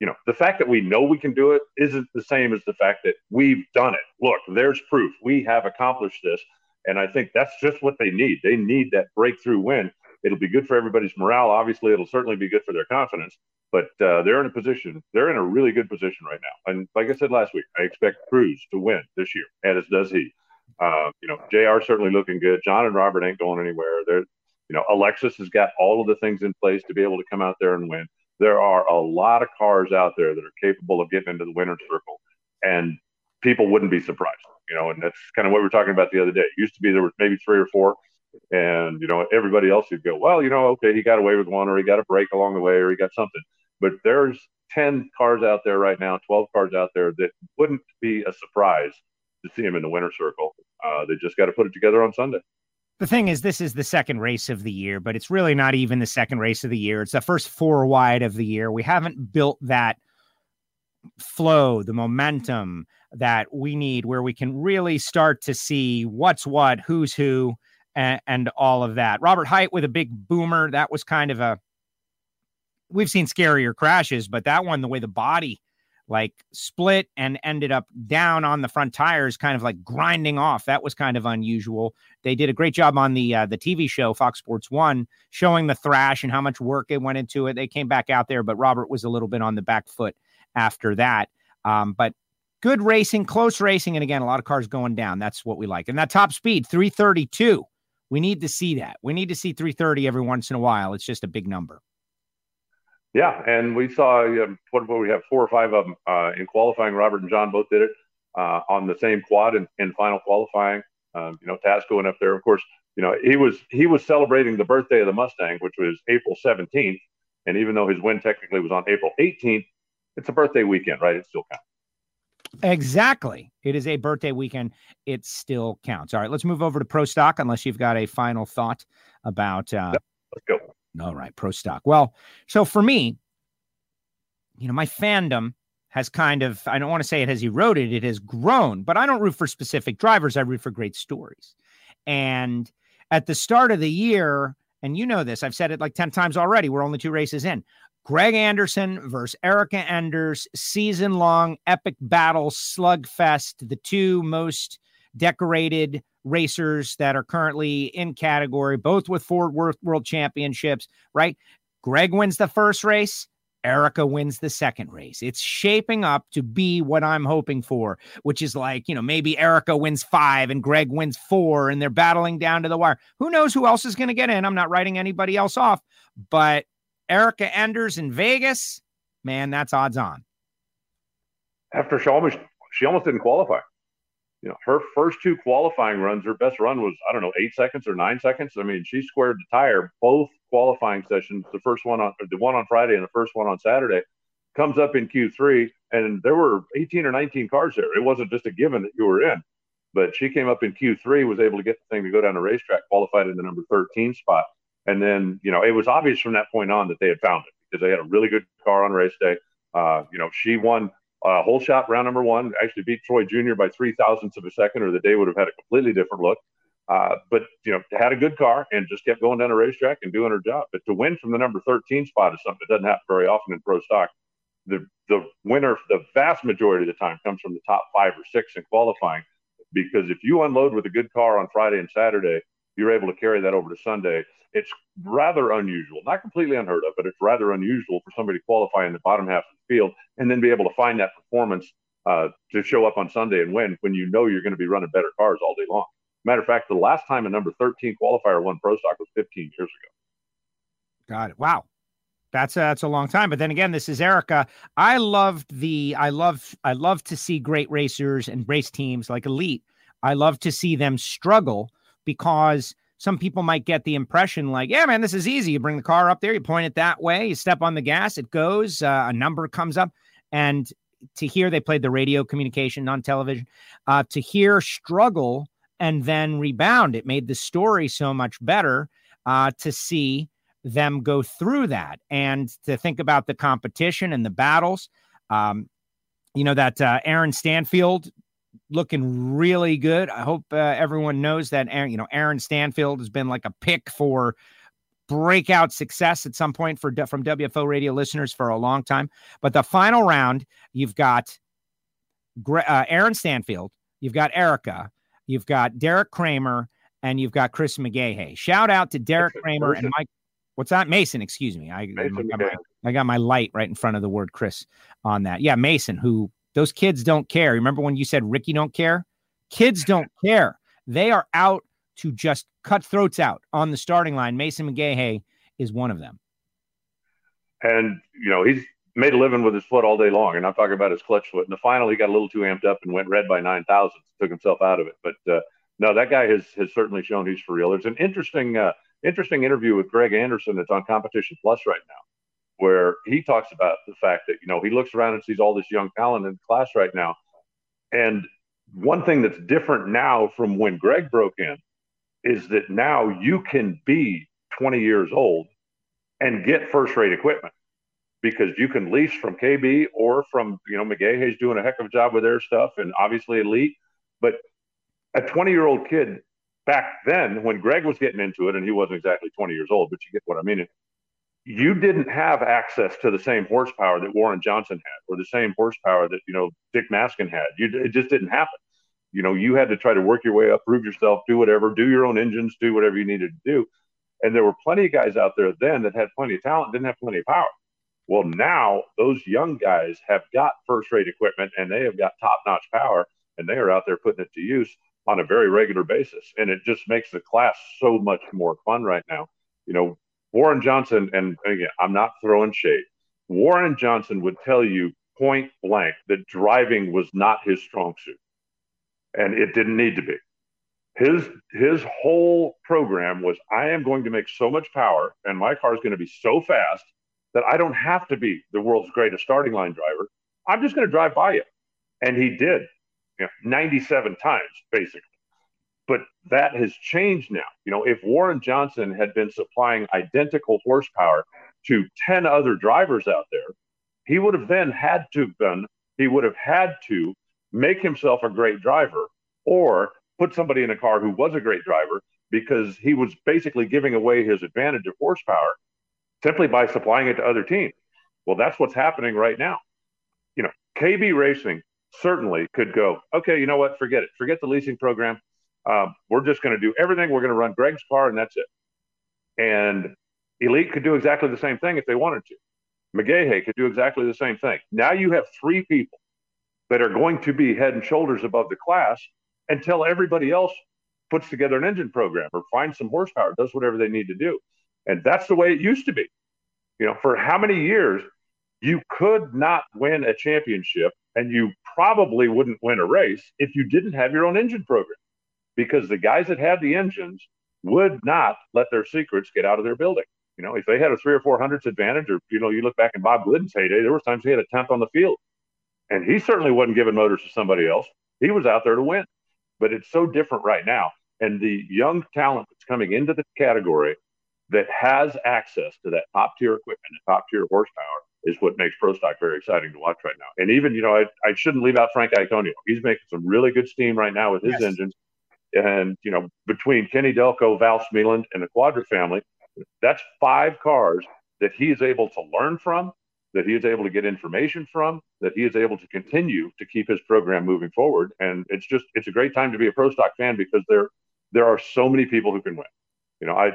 you know, the fact that we know we can do it isn't the same as the fact that we've done it. Look, there's proof. We have accomplished this. And I think that's just what they need. They need that breakthrough win. It'll be good for everybody's morale. Obviously, it'll certainly be good for their confidence. But uh, they're in a position, they're in a really good position right now. And like I said last week, I expect Cruz to win this year, and as does he. Uh, you know, JR certainly looking good. John and Robert ain't going anywhere. They're, you know, Alexis has got all of the things in place to be able to come out there and win. There are a lot of cars out there that are capable of getting into the winner's circle, and people wouldn't be surprised. You know, and that's kind of what we were talking about the other day. It used to be there was maybe three or four, and you know everybody else would go, well, you know, okay, he got away with one, or he got a break along the way, or he got something. But there's 10 cars out there right now, 12 cars out there that wouldn't be a surprise to see him in the winner circle. Uh, they just got to put it together on Sunday. The thing is, this is the second race of the year, but it's really not even the second race of the year. It's the first four wide of the year. We haven't built that flow, the momentum that we need where we can really start to see what's what, who's who, and, and all of that. Robert Hight with a big boomer. That was kind of a, we've seen scarier crashes, but that one, the way the body like split and ended up down on the front tires, kind of like grinding off. That was kind of unusual. They did a great job on the uh, the TV show Fox Sports One, showing the thrash and how much work it went into it. They came back out there, but Robert was a little bit on the back foot after that. Um, but good racing, close racing, and again, a lot of cars going down. That's what we like. And that top speed, 332. We need to see that. We need to see 330 every once in a while. It's just a big number. Yeah, and we saw what, what we have four or five of them uh, in qualifying. Robert and John both did it uh, on the same quad in, in final qualifying. Um, you know, Task going up there, of course. You know, he was he was celebrating the birthday of the Mustang, which was April 17th, and even though his win technically was on April 18th, it's a birthday weekend, right? It still counts. Exactly. It is a birthday weekend. It still counts. All right, let's move over to Pro Stock unless you've got a final thought about. Uh, let's go. All right, Pro Stock. Well, so for me, you know, my fandom has kind of, I don't want to say it has eroded, it has grown, but I don't root for specific drivers. I root for great stories. And at the start of the year, and you know this, I've said it like 10 times already. We're only two races in. Greg Anderson versus Erica Enders, season long epic battle slugfest, the two most decorated racers that are currently in category, both with Worth World Championships, right? Greg wins the first race. Erica wins the second race. It's shaping up to be what I'm hoping for, which is like, you know, maybe Erica wins five and Greg wins four and they're battling down to the wire. Who knows who else is going to get in? I'm not writing anybody else off, but Erica Enders in Vegas, man, that's odds on. After she almost she almost didn't qualify. You know, her first two qualifying runs, her best run was I don't know eight seconds or nine seconds. I mean, she squared the tire both qualifying sessions. The first one on the one on Friday and the first one on Saturday comes up in Q3, and there were 18 or 19 cars there. It wasn't just a given that you were in, but she came up in Q3, was able to get the thing to go down the racetrack, qualified in the number 13 spot. And then, you know, it was obvious from that point on that they had found it because they had a really good car on race day. Uh, you know, she won uh, whole shot round number one, actually beat Troy Jr. by three thousandths of a second, or the day would have had a completely different look. Uh, but you know, had a good car and just kept going down the racetrack and doing her job. But to win from the number 13 spot is something that doesn't happen very often in pro stock. The the winner, the vast majority of the time, comes from the top five or six in qualifying. Because if you unload with a good car on Friday and Saturday, you're able to carry that over to Sunday it's rather unusual, not completely unheard of, but it's rather unusual for somebody to qualify in the bottom half of the field and then be able to find that performance uh, to show up on Sunday and win when you know you're going to be running better cars all day long. Matter of fact, the last time a number 13 qualifier won Pro Stock was 15 years ago. Got it. Wow. That's a, that's a long time. But then again, this is Erica. I loved the I love I love to see great racers and race teams like Elite. I love to see them struggle because some people might get the impression like, yeah, man, this is easy. You bring the car up there, you point it that way, you step on the gas, it goes, uh, a number comes up. And to hear they played the radio communication on television, uh, to hear struggle and then rebound, it made the story so much better uh, to see them go through that and to think about the competition and the battles. Um, you know, that uh, Aaron Stanfield looking really good. I hope uh, everyone knows that Aaron, you know, Aaron Stanfield has been like a pick for breakout success at some point for from WFO radio listeners for a long time. But the final round, you've got uh, Aaron Stanfield, you've got Erica, you've got Deric Kramer, and you've got Chris McGaha. Shout out to Deric Kramer and Mike. What's that? Mason, excuse me. I, I, got my, I got my light right in front of the word Chris on that. Yeah, Mason, who those kids don't care. Remember when you said Ricky don't care? Kids don't care. They are out to just cut throats out on the starting line. Mason McGaha is one of them. And, you know, he's made a living with his foot all day long. And I'm talking about his clutch foot. In the final, he got a little too amped up and went red by 9,000, took himself out of it. But uh, no, that guy has, has certainly shown he's for real. There's an interesting, uh, interesting interview with Greg Anderson that's on Competition Plus right now, where he talks about the fact that, you know, he looks around and sees all this young talent in class right now. And one thing that's different now from when Greg broke in is that now you can be 20 years old and get first rate equipment because you can lease from KB or from, you know, McGaha's doing a heck of a job with their stuff and obviously elite. But a 20 year old kid back then, when Greg was getting into it, and he wasn't exactly 20 years old, but you get what I mean. You didn't have access to the same horsepower that Warren Johnson had, or the same horsepower that you know Dick Maskin had. You, it just didn't happen you know, you had to try to work your way up, prove yourself, do whatever, do your own engines, do whatever you needed to do. And there were plenty of guys out there then that had plenty of talent, didn't have plenty of power. Well, now those young guys have got first rate equipment and they have got top notch power and they are out there putting it to use on a very regular basis. And it just makes the class so much more fun right now. You know, Warren Johnson, and again, I'm not throwing shade. Warren Johnson would tell you point blank that driving was not his strong suit and it didn't need to be. His his whole program was I am going to make so much power and my car is going to be so fast that I don't have to be the world's greatest starting line driver. I'm just going to drive by you. And he did, you know, 97 times basically. But that has changed now. You know, if Warren Johnson had been supplying identical horsepower to 10 other drivers out there, he would have then had to been he would have had to make himself a great driver or put somebody in a car who was a great driver because he was basically giving away his advantage of horsepower simply by supplying it to other teams. Well, that's what's happening right now. You know, KB Racing certainly could go, okay, you know what? Forget it. Forget the leasing program. Um, we're just going to do everything. We're going to run Greg's car, and that's it. And Elite could do exactly the same thing if they wanted to. McGaha could do exactly the same thing. Now you have three people that are going to be head and shoulders above the class until everybody else puts together an engine program or finds some horsepower, does whatever they need to do. And that's the way it used to be. You know, for how many years you could not win a championship and you probably wouldn't win a race if you didn't have your own engine program because the guys that had the engines would not let their secrets get out of their building. You know, if they had a three or four hundredths advantage, or you know, you look back in Bob Glidden's heyday, there were times he had a tenth on the field. And he certainly wasn't giving motors to somebody else. He was out there to win. But it's so different right now. And the young talent that's coming into the category that has access to that top tier equipment and top tier horsepower is what makes Pro Stock very exciting to watch right now. And even, you know, I, I shouldn't leave out Frank Iaconio. He's making some really good steam right now with his yes. engines. And, you know, between Kenny Delco, Val Smeland, and the Cuadra family, that's five cars that he is able to learn from that he is able to get information from, that he is able to continue to keep his program moving forward. And it's just it's a great time to be a pro stock fan because there there are so many people who can win. You know, I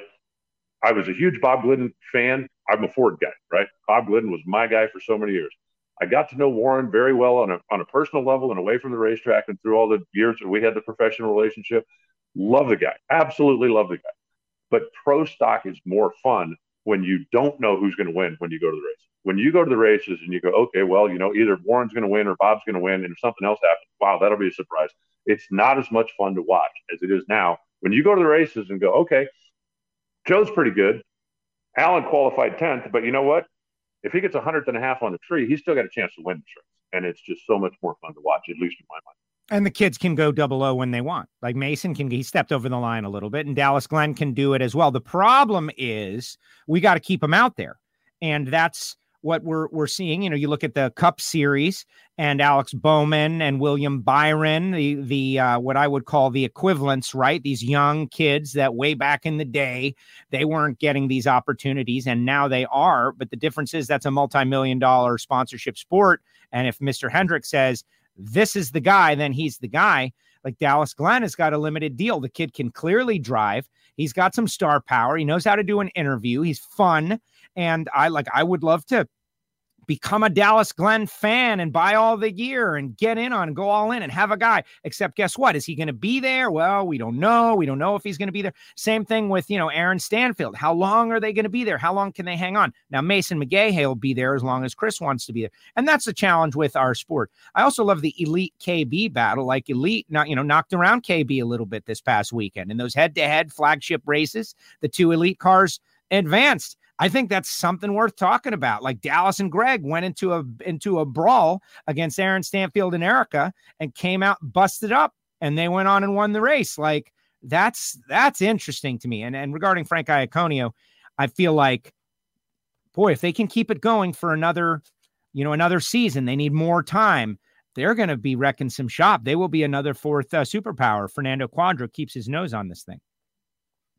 I was a huge Bob Glidden fan. I'm a Ford guy, right? Bob Glidden was my guy for so many years. I got to know Warren very well on a on a personal level and away from the racetrack and through all the years that we had the professional relationship. Love the guy. Absolutely love the guy. But pro stock is more fun when you don't know who's going to win when you go to the race. When you go to the races and you go, okay, well, you know, either Warren's going to win or Bob's going to win, and if something else happens, wow, that'll be a surprise. It's not as much fun to watch as it is now. When you go to the races and go, okay, Joe's pretty good. Alan qualified 10th, but you know what? If he gets a hundredth and a half on the tree, he's still got a chance to win the race. And it's just so much more fun to watch, at least in my mind. And the kids can go double O when they want. Like Mason can, he stepped over the line a little bit, and Dallas Glenn can do it as well. The problem is we got to keep them out there. And that's what we're we're seeing. You know, you look at the Cup Series and Alex Bowman and William Byron, the the uh, what I would call the equivalents, right? These young kids that way back in the day they weren't getting these opportunities, and now they are. But the difference is that's a multi-million dollar sponsorship sport, and if Mr. Hendrick says this is the guy, then he's the guy. Like Dallas Glenn has got a limited deal. The kid can clearly drive. He's got some star power. He knows how to do an interview. He's fun. And I like, I would love to become a Dallas Glenn fan and buy all the gear and get in on go all in and have a guy. Except guess what? Is he going to be there? Well, we don't know. We don't know if he's going to be there. Same thing with, you know, Aaron Stanfield. How long are they going to be there? How long can they hang on? Now, Mason McGaha will be there as long as Chris wants to be there. And that's the challenge with our sport. I also love the elite KB battle. Like elite, not, you know, knocked around KB a little bit this past weekend in those head to head flagship races. The two elite cars advanced. I think that's something worth talking about. Like Dallas and Greg went into a into a brawl against Aaron Stanfield and Erica and came out busted up and they went on and won the race. Like that's that's interesting to me. And and regarding Frank Iaconio, I feel like boy, if they can keep it going for another, you know, another season, they need more time. They're going to be wrecking some shop. They will be another fourth uh, superpower. Fernando Cuadra keeps his nose on this thing.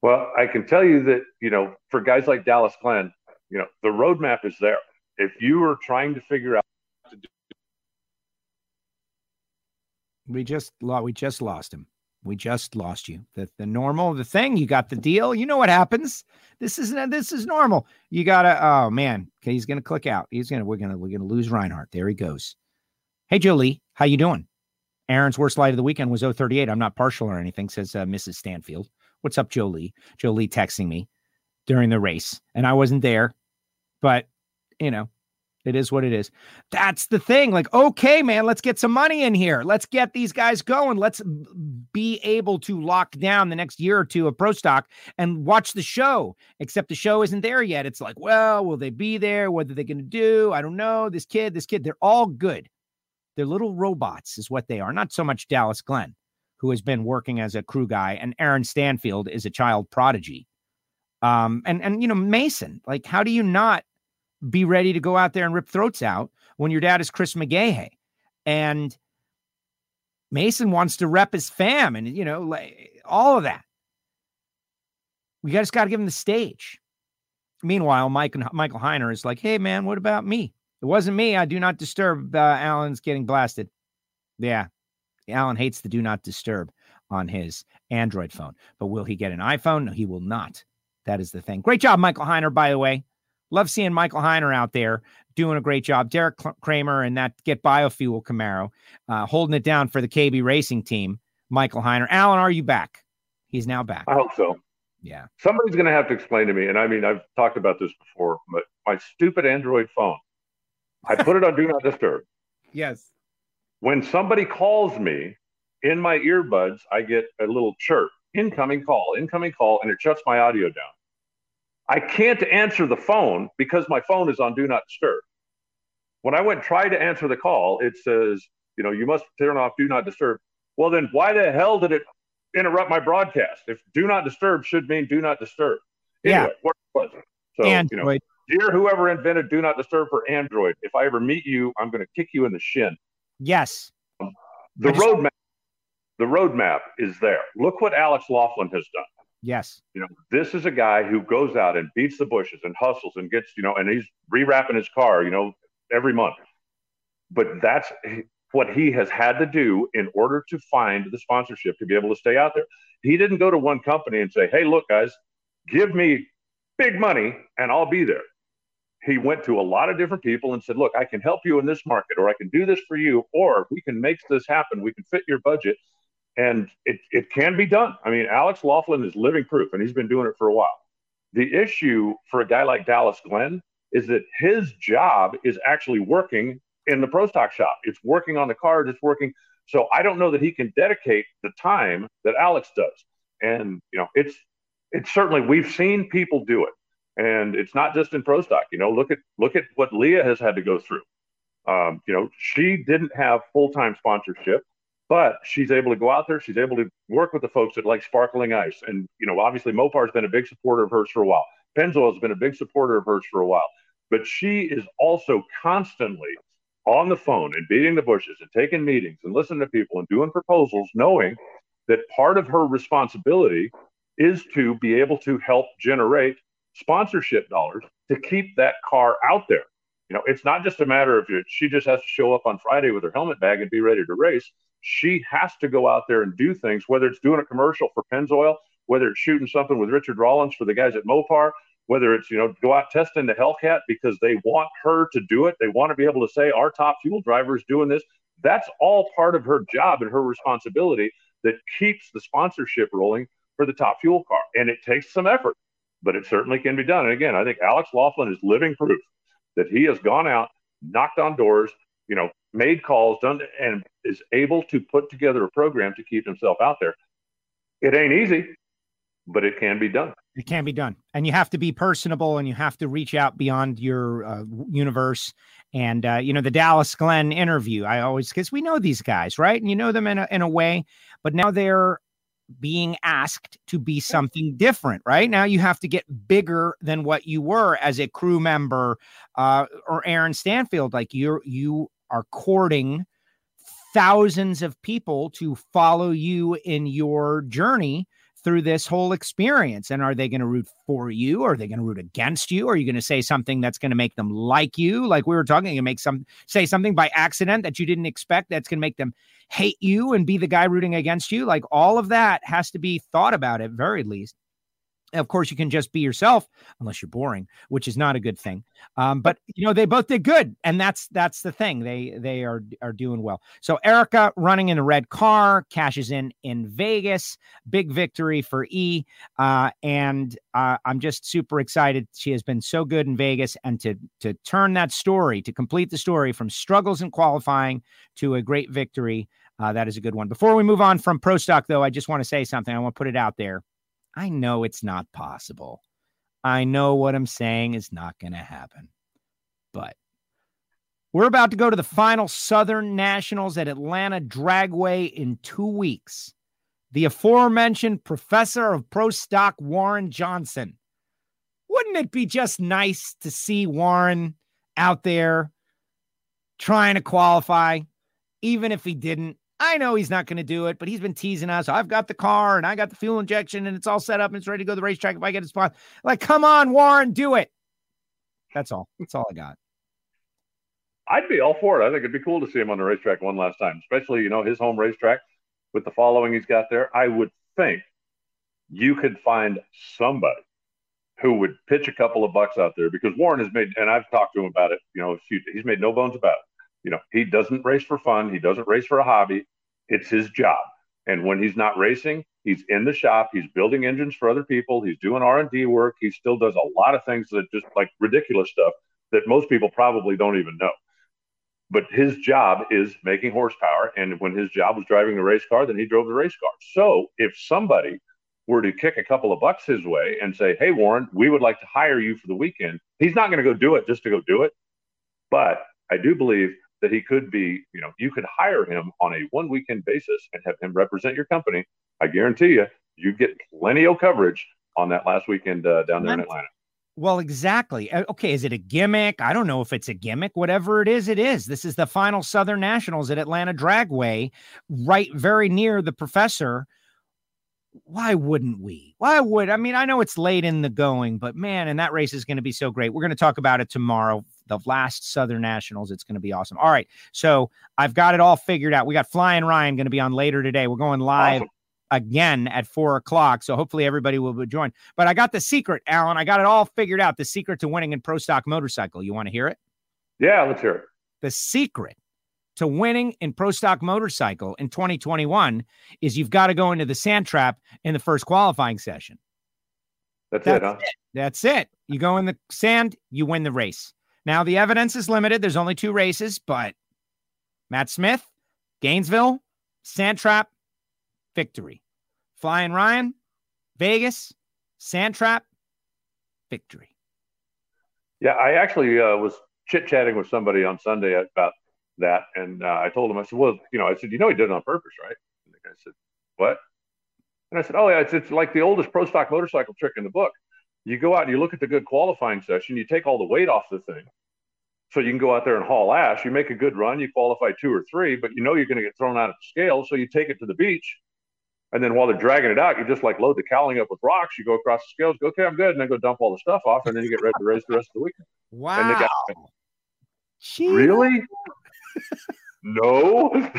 Well, I can tell you that, you know, for guys like Dallas Glenn, you know, the roadmap is there. If you are trying to figure out to do we just lost we just lost him. We just lost you. The the normal, the thing, you got the deal. You know what happens. This is this is normal. You gotta, oh man, okay, he's gonna click out. He's gonna, we're gonna, we're gonna lose Reinhart. There he goes. Hey Jolie, how you doing? Aaron's worst light of the weekend was 038. I'm not partial or anything, says uh, Mrs. Stanfield. What's up, Jolie? Jolie texting me during the race, and I wasn't there, but you know, it is what it is. That's the thing. Like, okay, man, let's get some money in here. Let's get these guys going. Let's be able to lock down the next year or two of Pro Stock and watch the show. Except the show isn't there yet. It's like, well, will they be there? What are they going to do? I don't know. This kid, this kid, they're all good. They're little robots, is what they are. Not so much Dallas Glenn who has been working as a crew guy, and Aaron Stanfield is a child prodigy. Um, and and you know Mason, like, how do you not be ready to go out there and rip throats out when your dad is Chris McGaha, and Mason wants to rep his fam, and you know like, all of that. We just got to give him the stage. Meanwhile, Mike and Michael Heiner is like, "Hey man, what about me? It wasn't me. I do not disturb. Uh, Alan's getting blasted. Yeah, Alan hates the do not disturb on his Android phone. But will he get an iPhone? No, he will not. That is the thing. Great job, Michael Heiner, by the way. Love seeing Michael Heiner out there doing a great job. Deric Kramer and that Get Biofuel Camaro uh, holding it down for the KB Racing team. Michael Heiner. Alan, are you back? He's now back. I hope so. Yeah. Somebody's going to have to explain to me. And I mean, I've talked about this before, but my stupid Android phone, I put it on Do Not Disturb. Yes when somebody calls me in my earbuds, I get a little chirp, incoming call, incoming call, and it shuts my audio down. I can't answer the phone because my phone is on do not disturb. When I went try to answer the call, it says, you know, you must turn off do not disturb. Well, then why the hell did it interrupt my broadcast? If do not disturb should mean do not disturb. Anyway, yeah. what was it? So, Android. you know, dear whoever invented do not disturb for Android, if I ever meet you, I'm going to kick you in the shin. Yes. The just, roadmap, the roadmap is there. Look what Alex Laughlin has done. Yes. You know, this is a guy who goes out and beats the bushes and hustles and gets, you know, and he's rewrapping his car, you know, every month. But that's what he has had to do in order to find the sponsorship to be able to stay out there. He didn't go to one company and say, hey, look, guys, give me big money and I'll be there he went to a lot of different people and said, Look, I can help you in this market, or I can do this for you, or we can make this happen. We can fit your budget. And it, it can be done. I mean, Alex Laughlin is living proof, and he's been doing it for a while. The issue for a guy like Dallas Glenn is that his job is actually working in the pro stock shop. It's working on the cars, it's working. So I don't know that he can dedicate the time that Alex does. And, you know, it's, it's certainly, we've seen people do it and it's not just in pro stock. You know, look at look at what Leah has had to go through. Um, you know, she didn't have full time sponsorship, but she's able to go out there. She's able to work with the folks that like Sparkling Ice, and you know, obviously Mopar's been a big supporter of hers for a while. Pennzoil has been a big supporter of hers for a while. but she is also constantly on the phone and beating the bushes and taking meetings and listening to people and doing proposals, knowing that part of her responsibility is to be able to help generate sponsorship dollars to keep that car out there. You know, it's not just a matter of she just has to show up on Friday with her helmet bag and be ready to race. She has to go out there and do things, whether it's doing a commercial for Pennzoil, whether it's shooting something with Richard Rawlins for the guys at Mopar, whether it's, you know, go out testing the Hellcat because they want her to do it. They want to be able to say, our top fuel driver is doing this. That's all part of her job and her responsibility that keeps the sponsorship rolling for the top fuel car. And it takes some effort, but it certainly can be done. And again, I think Alex Laughlin is living proof that he has gone out, knocked on doors, you know, made calls, done, and is able to put together a program to keep himself out there. It ain't easy, but it can be done. It can be done, and you have to be personable, and you have to reach out beyond your uh, universe. And uh, you know, the Dallas Glenn interview, I always because we know these guys, right? And you know them in a in a way, but now they're being asked to be something different right? Now you have to get bigger than what you were as a crew member uh, or aaron stanfield like you're you are courting thousands of people to follow you in your journey through this whole experience and are they going to root for you are they going to root against you are you going to say something that's going to make them like you like we were talking you make some say something by accident that you didn't expect that's going to make them hate you and be the guy rooting against you. Like all of that has to be thought about at very least. Of course, you can just be yourself unless you're boring, which is not a good thing. Um, but you know, they both did good, and that's that's the thing. They they are are doing well. So Erica running in the red car cashes in in Vegas, big victory for E, uh, and uh, I'm just super excited. She has been so good in Vegas, and to to turn that story to complete the story from struggles in qualifying to a great victory. Uh, that is a good one. Before we move on from Pro Stock, though, I just want to say something. I want to put it out there. I know it's not possible. I know what I'm saying is not going to happen. But we're about to go to the final Southern Nationals at Atlanta Dragway in two weeks. The aforementioned professor of pro stock, Warren Johnson. Wouldn't it be just nice to see Warren out there trying to qualify, even if he didn't? I know he's not going to do it, but he's been teasing us. I've got the car and I got the fuel injection and it's all set up and it's ready to go to the racetrack if I get a spot. Like, come on, Warren, do it. That's all. That's all I got. I'd be all for it. I think it'd be cool to see him on the racetrack one last time, especially, you know, his home racetrack with the following he's got there. I would think you could find somebody who would pitch a couple of bucks out there because Warren has made, and I've talked to him about it, you know, he's made no bones about it you know, he doesn't race for fun. He doesn't race for a hobby. It's his job. And when he's not racing, he's in the shop. He's building engines for other people. He's doing R and D work. He still does a lot of things that just like ridiculous stuff that most people probably don't even know. But his job is making horsepower. And when his job was driving the race car, then he drove the race car. So if somebody were to kick a couple of bucks his way and say, Hey, Warren, we would like to hire you for the weekend, he's not going to go do it just to go do it. But I do believe that he could be, you know, you could hire him on a one weekend basis and have him represent your company. I guarantee you, you get plenty of coverage on that last weekend uh, down there in Atlanta. Well, exactly. Uh, okay, is it a gimmick? I don't know if it's a gimmick. Whatever it is, it is. This is the final Southern Nationals at Atlanta Dragway, right very near the professor. Why wouldn't we? Why would I mean? I know it's late in the going, but man, and that race is going to be so great. We're going to talk about it tomorrow the last Southern Nationals. It's going to be awesome. All right. So I've got it all figured out. We got Flying Ryan going to be on later today. We're going live. Awesome. Again at four o'clock. So hopefully everybody will be joined. But I got the secret, Alan. I got it all figured out. The secret to winning in pro stock motorcycle. You want to hear it? Yeah, let's hear it. The secret to winning in pro stock motorcycle in 2021 is you've got to go into the sand trap in the first qualifying session. That's, That's it, huh? It. That's it. You go in the sand, you win the race. Now, the evidence is limited. There's only two races, but Matt Smith, Gainesville, Sandtrap, victory. Flying Ryan, Vegas, Sandtrap, victory. Yeah, I actually uh, was chit chatting with somebody on Sunday about that, and uh, I told him, I said, "Well, you know, I said, you know, he did it on purpose, right?" And the guy said, "What?" And I said, "Oh yeah, it's, it's like the oldest pro stock motorcycle trick in the book." You go out and you look at the good qualifying session, you take all the weight off the thing. So you can go out there and haul ash. You make a good run, you qualify two or three, but you know you're going to get thrown out of the scale. So you take it to the beach. And then while they're dragging it out, you just like load the cowling up with rocks. You go across the scales, go, okay, I'm good. And then go dump all the stuff off. And then you get ready to race the rest of the weekend. Wow. And the guy, really? no.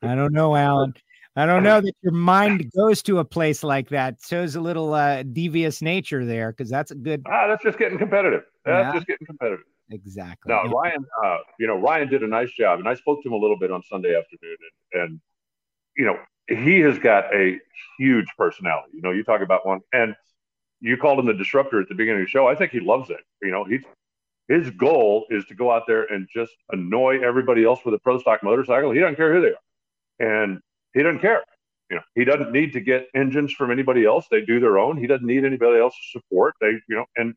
I don't know, Alan. I don't know that your mind goes to a place like that. Shows a little uh, devious nature there because that's a good. Ah, that's just getting competitive. That's yeah. just getting competitive. Exactly. Now, Ryan. Uh, you know, Ryan did a nice job, and I spoke to him a little bit on Sunday afternoon, and, and you know, he has got a huge personality. You know, you talk about one, and you called him the disruptor at the beginning of the show. I think he loves it. You know, he's his goal is to go out there and just annoy everybody else with a pro stock motorcycle. He doesn't care who they are, and he doesn't care. You know, he doesn't need to get engines from anybody else. They do their own. He doesn't need anybody else's support. They, you know, and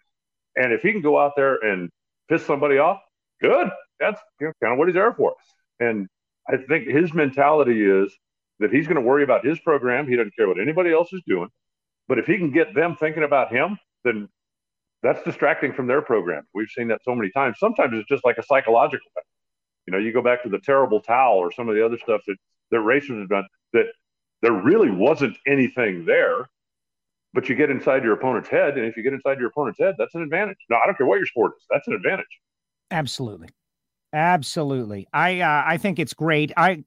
and if he can go out there and piss somebody off, good. That's you know, kind of what he's there for. And I think his mentality is that he's going to worry about his program. He doesn't care what anybody else is doing. But if he can get them thinking about him, then that's distracting from their program. We've seen that so many times. Sometimes it's just like a psychological thing. You know, you go back to the terrible towel or some of the other stuff that that racers have done that there really wasn't anything there, but you get inside your opponent's head, and if you get inside your opponent's head, that's an advantage. No, I don't care what your sport is. That's an advantage. Absolutely, absolutely. I uh, I think it's great. I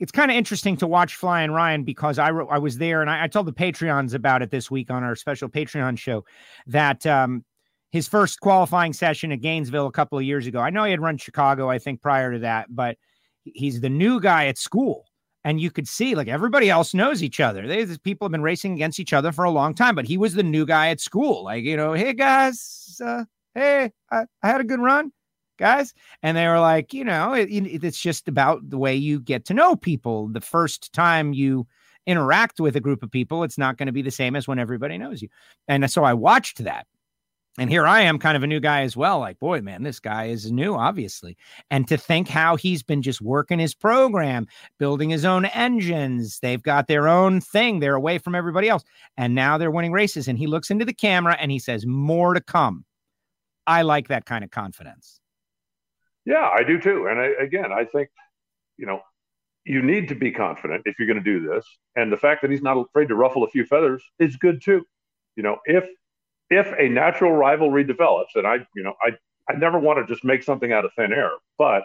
it's kind of interesting to watch Flying Ryan because I I was there and I, I, told the Patreons about it this week on our special Patreon show that um, his first qualifying session at Gainesville a couple of years ago. I know he had run Chicago, I think, prior to that, but he's the new guy at school. And you could see like everybody else knows each other. They, people have been racing against each other for a long time, but he was the new guy at school. Like, you know, hey guys, uh, hey, I, I had a good run guys. And they were like, you know, it, it's just about the way you get to know people. The first time you interact with a group of people, it's not going to be the same as when everybody knows you. And so I watched that. And here I am, kind of a new guy as well. Like, boy, man, this guy is new, obviously. And to think how he's been just working his program, building his own engines. They've got their own thing. They're away from everybody else. And now they're winning races. And he looks into the camera and he says, More to come. I like that kind of confidence. Yeah, I do too. And I, again, I think, you know, you need to be confident if you're going to do this. And the fact that he's not afraid to ruffle a few feathers is good too. You know, if if a natural rivalry develops, and I, you know, I I never want to just make something out of thin air, but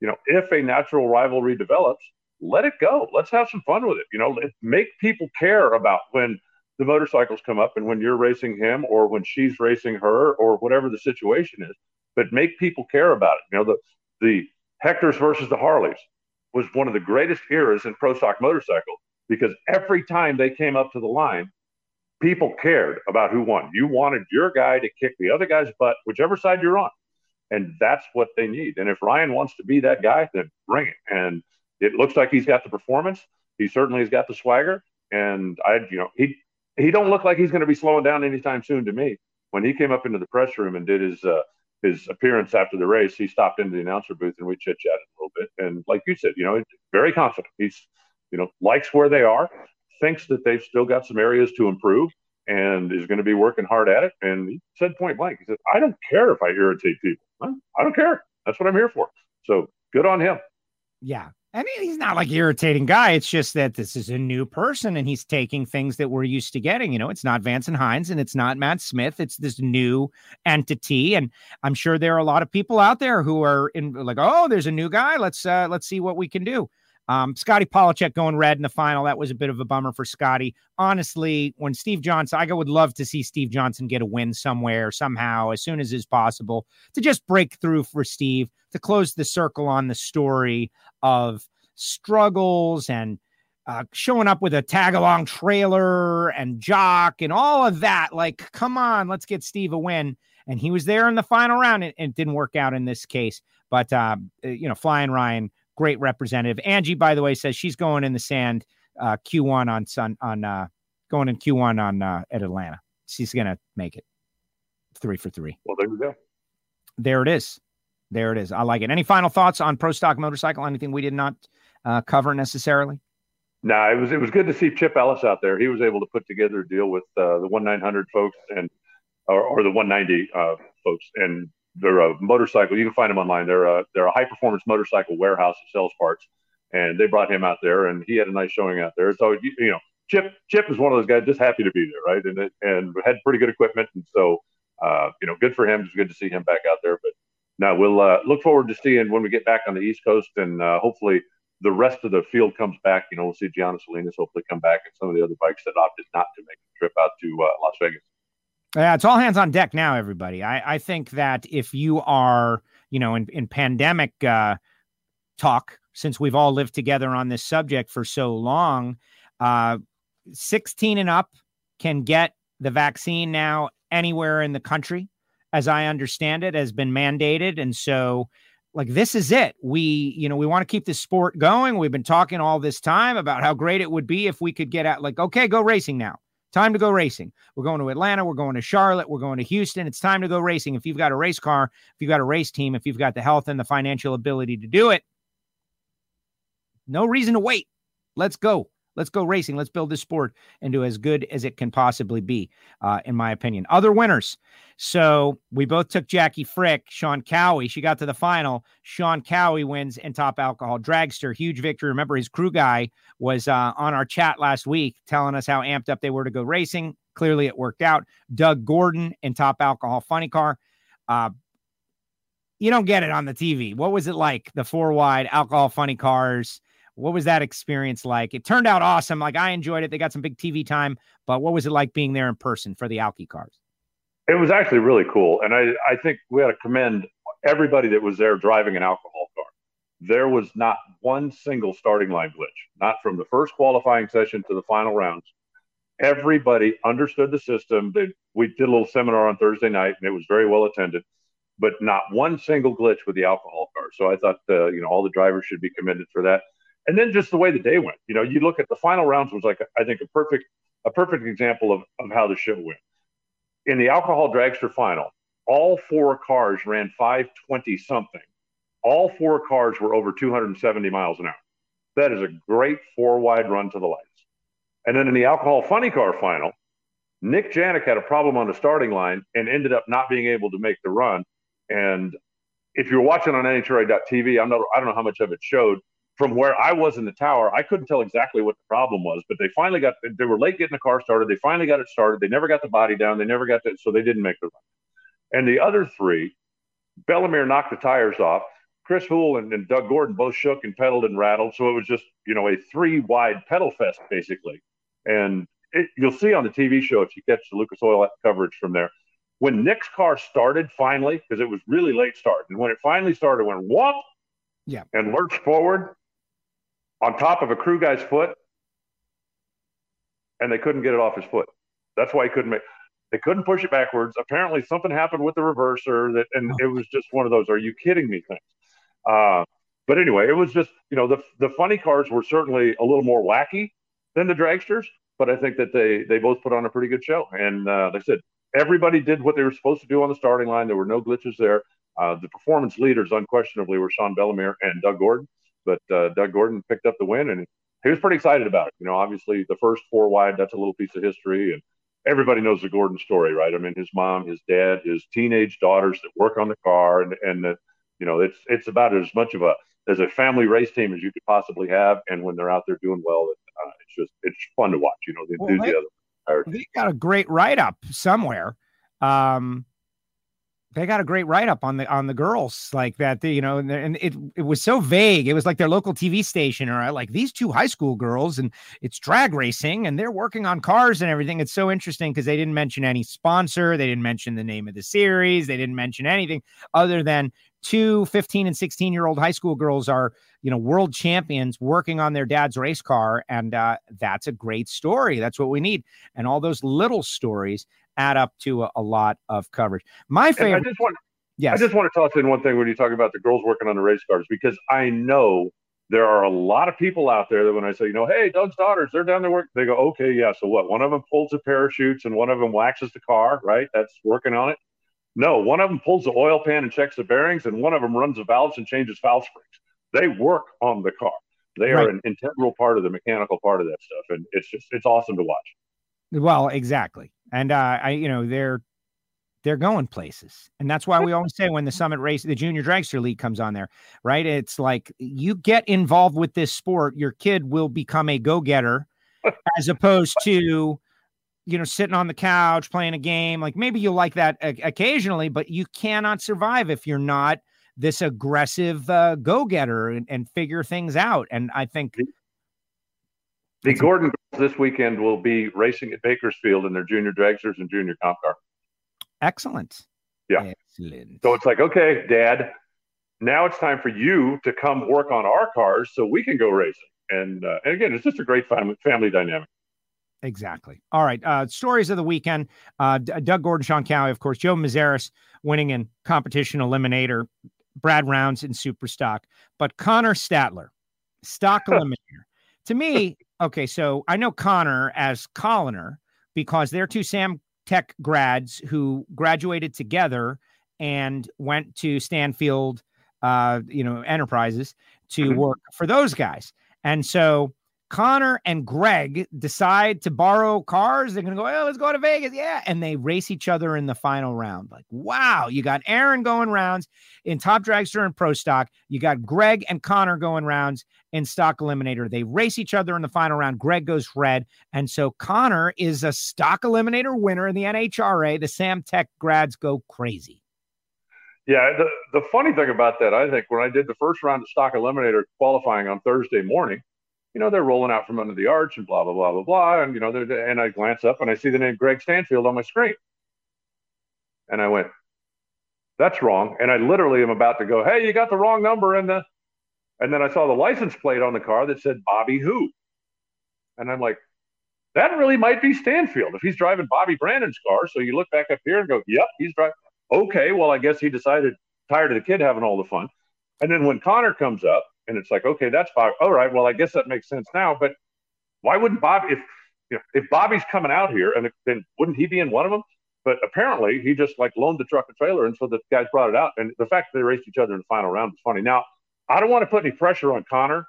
you know, if a natural rivalry develops, let it go. Let's have some fun with it. You know, make people care about when the motorcycles come up and when you're racing him or when she's racing her or whatever the situation is but make people care about it. You know, the the Hectors versus the Harleys was one of the greatest eras in pro stock motorcycle because every time they came up to the line, people cared about who won. You wanted your guy to kick the other guy's butt, whichever side you're on. And that's what they need. And if Ryan wants to be that guy, then bring it. And it looks like he's got the performance. He certainly has got the swagger. And I, you know, he he don't look like he's going to be slowing down anytime soon to me. When he came up into the press room and did his uh, his appearance after the race, he stopped into the announcer booth and we chit chatted a little bit. And like you said, you know, very confident. He's, you know, likes where they are, thinks that they've still got some areas to improve, and is going to be working hard at it. And he said point blank, he said, I don't care if I irritate people. I don't care. That's what I'm here for. So good on him. Yeah. Mean, he's not like irritating guy. It's just that this is a new person and he's taking things that we're used to getting. You know, it's not Vance and Hines and it's not Matt Smith. It's this new entity. And I'm sure there are a lot of people out there who are in like, oh, there's a new guy. Let's uh let's see what we can do. Um, Scotty Pollacheck going red in the final. That was a bit of a bummer for Scotty. Honestly, when Steve Johnson, I would love to see Steve Johnson get a win somewhere, somehow, as soon as is possible, to just break through for Steve, to close the circle on the story of struggles and uh, showing up with a tag along trailer and jock and all of that. Like, come on, let's get Steve a win. And he was there in the final round, and it didn't work out in this case. But, uh, you know, Flying Ryan great representative. Angie, by the way, says she's going in the sand uh, Q1 on Sun on uh, going in Q1 on uh, at Atlanta. She's gonna make it three for three. Well, there you go. There it is. There it is. I like it. Any final thoughts on Pro Stock Motorcycle? Anything we did not uh, cover necessarily? No, nah, it was it was good to see Chip Ellis out there. He was able to put together a deal with uh, the one nine hundred folks and or, or the one ninety uh, folks, and they're a motorcycle. You can find them online. They're a they're a high performance motorcycle warehouse that sells parts, and they brought him out there, and he had a nice showing out there. So you, you know, Chip Chip is one of those guys just happy to be there, right? And and had pretty good equipment, and so uh, you know, good for him. It's good to see him back out there. But now we'll uh, look forward to seeing when we get back on the East Coast, and uh, hopefully the rest of the field comes back. You know, we'll see Gianna Salinas hopefully come back, and some of the other bikes that opted not to make the trip out to uh, Las Vegas. Yeah, it's all hands on deck now, everybody. I, I think that if you are, you know, in, in pandemic uh, talk, since we've all lived together on this subject for so long, uh, 16 and up can get the vaccine now anywhere in the country, as I understand it, has been mandated. And so, like, this is it. We, you know, we want to keep this sport going. We've been talking all this time about how great it would be if we could get out, like, okay, go racing now. Time to go racing. We're going to Atlanta. We're going to Charlotte. We're going to Houston. It's time to go racing. If you've got a race car, if you've got a race team, if you've got the health and the financial ability to do it, no reason to wait. Let's go. Let's go racing. Let's build this sport into as good as it can possibly be, uh, in my opinion. Other winners. So we both took Jackie Frick, Sean Cowie. She got to the final. Sean Cowie wins in top alcohol dragster. Huge victory. Remember, his crew guy was uh, on our chat last week telling us how amped up they were to go racing. Clearly, it worked out. Doug Gordon in top alcohol funny car. Uh, you don't get it on the TV. What was it like? The four wide alcohol funny cars what was that experience like? It turned out awesome. Like I enjoyed it. They got some big TV time, but what was it like being there in person for the Alki cars? It was actually really cool. And I, I think we had to commend everybody that was there driving an alcohol car. There was not one single starting line glitch, not from the first qualifying session to the final rounds. Everybody understood the system. They, we did a little seminar on Thursday night, and it was very well attended, but not one single glitch with the alcohol car. So I thought, uh, you know, all the drivers should be commended for that and then just the way the day went. You know, you look at the final rounds was like I think a perfect a perfect example of, of how the show went. In the alcohol dragster final, all four cars ran 520 something. All four cars were over 270 miles an hour. That is a great four wide run to the lights. And then in the alcohol funny car final, Nick Januik had a problem on the starting line and ended up not being able to make the run. And if you're watching on NHRA.tv, I'm not, I don't know how much of it showed, from where I was in the tower, I couldn't tell exactly what the problem was, but they finally got, they were late getting the car started. They finally got it started. They never got the body down. They never got that. So they didn't make the run. And the other three, Bellemeur knocked the tires off. Chris Houle and, and Doug Gordon both shook and pedaled and rattled. So it was just, you know, a three wide pedal fest, basically. And it, you'll see on the TV show if you catch the Lucas Oil coverage from there. When Nick's car started finally, because it was really late start, and when it finally started, went whoop, yeah, and lurched forward, on top of a crew guy's foot, and they couldn't get it off his foot. That's why he couldn't make. They couldn't push it backwards. Apparently, something happened with the reverser that, and it was just one of those. Are you kidding me? Things. Uh, but anyway, it was just you know the the funny cars were certainly a little more wacky than the dragsters, but I think that they they both put on a pretty good show. And uh, like I said, everybody did what they were supposed to do on the starting line. There were no glitches there. Uh, the performance leaders unquestionably were Sean Bellemeur and Doug Gordon. But uh, Doug Gordon picked up the win, and he was pretty excited about it. You know, obviously the first four wide, that's a little piece of history, and everybody knows the Gordon story, right? I mean, his mom, his dad, his teenage daughters that work on the car, and and that you know, it's it's about as much of a as a family race team as you could possibly have. And when they're out there doing well, uh, it's just it's fun to watch. You know, the enthusiasm. Well, they, they got a great write up somewhere. Um, they got a great write up on the on the girls like that you know and, and, it it was so vague it was like their local tv station or like these two high school girls and it's drag racing and they're working on cars and everything. It's so interesting because they didn't mention any sponsor they didn't mention the name of the series they didn't mention anything other than two 15 and 16 year old high school girls are you know world champions working on their dad's race car and uh, that's a great story that's what we need and all those little stories add up to a, a lot of coverage. My favorite. I just want. Yes. I just want to toss in one thing when you talk about the girls working on the race cars because I know there are a lot of people out there that when I say, you know, hey, Doug's daughters, they're down there working, they go, okay, yeah. So what? One of them pulls the parachutes and one of them waxes the car, right? That's working on it. No, one of them pulls the oil pan and checks the bearings, and one of them runs the valves and changes valve springs. They work on the car. They right. are an integral part of the mechanical part of that stuff, and it's just it's awesome to watch. Well, exactly, and uh, I you know they're they're going places. And that's why we always say when the summit race, the junior dragster league comes on there, right? It's like you get involved with this sport, your kid will become a go getter as opposed to, you know, sitting on the couch playing a game. Like maybe you'll like that occasionally, but you cannot survive if you're not this aggressive uh, go getter and, and, figure things out. And I think. The Gordon girls this weekend will be racing at Bakersfield in their junior dragsters and junior comp car. Excellent. Yeah. Excellent. So it's like, okay, dad, now it's time for you to come work on our cars so we can go racing. And, uh, and again, it's just a great family, family dynamic. Exactly. All right. Uh, stories of the weekend. Uh, D- Doug Gordon, Sean Cowie, of course, Joe Mazeris winning in competition eliminator, Brad Rounds in super stock, but Connor Statler, stock eliminator. to me, okay, so I know Connor as Colliner because they're two Sam tech grads who graduated together and went to Stanfield, uh, you know, enterprises to mm-hmm. work for those guys. And so Connor and Greg decide to borrow cars. They're going to go, oh, let's go to Vegas. Yeah. And they race each other in the final round. Like, wow, you got Aaron going rounds in Top Dragster and Pro Stock. You got Greg and Connor going rounds in Stock Eliminator. They race each other in the final round. Greg goes red. And so Connor is a Stock Eliminator winner in the NHRA. The Sam Tech grads go crazy. Yeah, the, the funny thing about that, I think, when I did the first round of Stock Eliminator qualifying on Thursday morning, you know, they're rolling out from under the arch and blah, blah, blah, blah, blah. And, you know, they're, and I glance up and I see the name Greg Stanfield on my screen. And I went, that's wrong. And I literally am about to go, hey, you got the wrong number. And the, and then I saw the license plate on the car that said Bobby who. And I'm like, that really might be Stanfield if he's driving Bobby Brandon's car. So you look back up here and go, yep, he's driving. Okay, well, I guess he decided tired of the kid having all the fun. And then when Connor comes up, and it's like, okay, that's Bob. All right, well, I guess that makes sense now. But why wouldn't Bob, if if, if Bobby's coming out here, and then wouldn't he be in one of them? But apparently, he just like loaned the truck and trailer, and so the guys brought it out. And the fact that they raced each other in the final round was funny. Now, I don't want to put any pressure on Connor,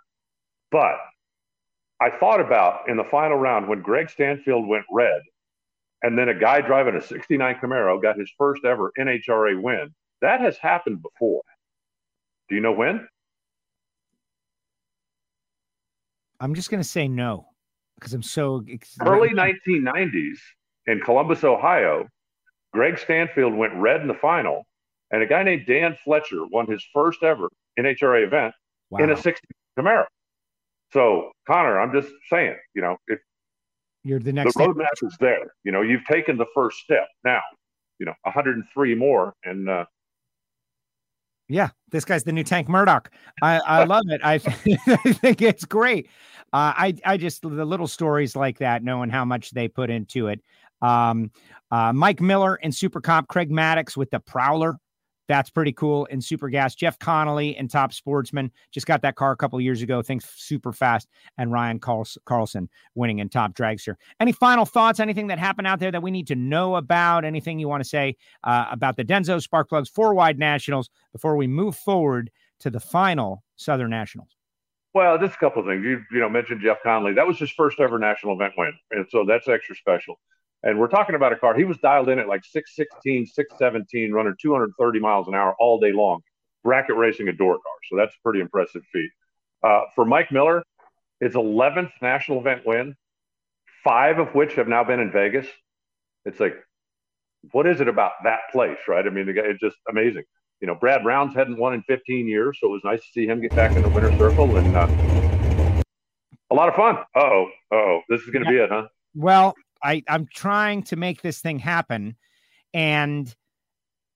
but I thought about in the final round when Greg Stanfield went red, and then a guy driving a '69 Camaro got his first ever NHRA win. That has happened before. Do you know when? I'm just going to say no because I'm so early 1990s in Columbus, Ohio. Greg Stanfield went red in the final, and a guy named Dan Fletcher won his first ever NHRA event wow. in a 60 Camaro. So, Connor, I'm just saying, you know, if you're the next the roadmap is there, you know, you've taken the first step. Now, you know, 103 more, and uh, yeah, this guy's the new Tank Murdoch. I, I love it. I, I think it's great. Uh, I I just the little stories like that, knowing how much they put into it. Um, uh, Mike Miller and Super Comp, Craig Maddox with the Prowler that's pretty cool. In Super Gas, Jeff Connolly and Top Sportsman just got that car a couple years ago. Things super fast. And Ryan Carlson winning in Top Dragster. Any final thoughts? Anything that happened out there that we need to know about? Anything you want to say uh, about the Denso Spark Plugs four wide nationals before we move forward to the final Southern Nationals? Well, just a couple of things. You you know mentioned Jeff Connolly. That was his first ever national event win, and so that's extra special. And we're talking about a car. He was dialed in at like 616, 617, running 230 miles an hour all day long, bracket racing a door car. So that's a pretty impressive feat. Uh, for Mike Miller, his 11th national event win, five of which have now been in Vegas. It's like, what is it about that place, right? I mean, the guy, it's just amazing. You know, Brad Rounds hadn't won in 15 years, so it was nice to see him get back in the winner's circle and uh, a lot of fun. oh, oh, this is going to yeah. be it, huh? Well, I I'm trying to make this thing happen, and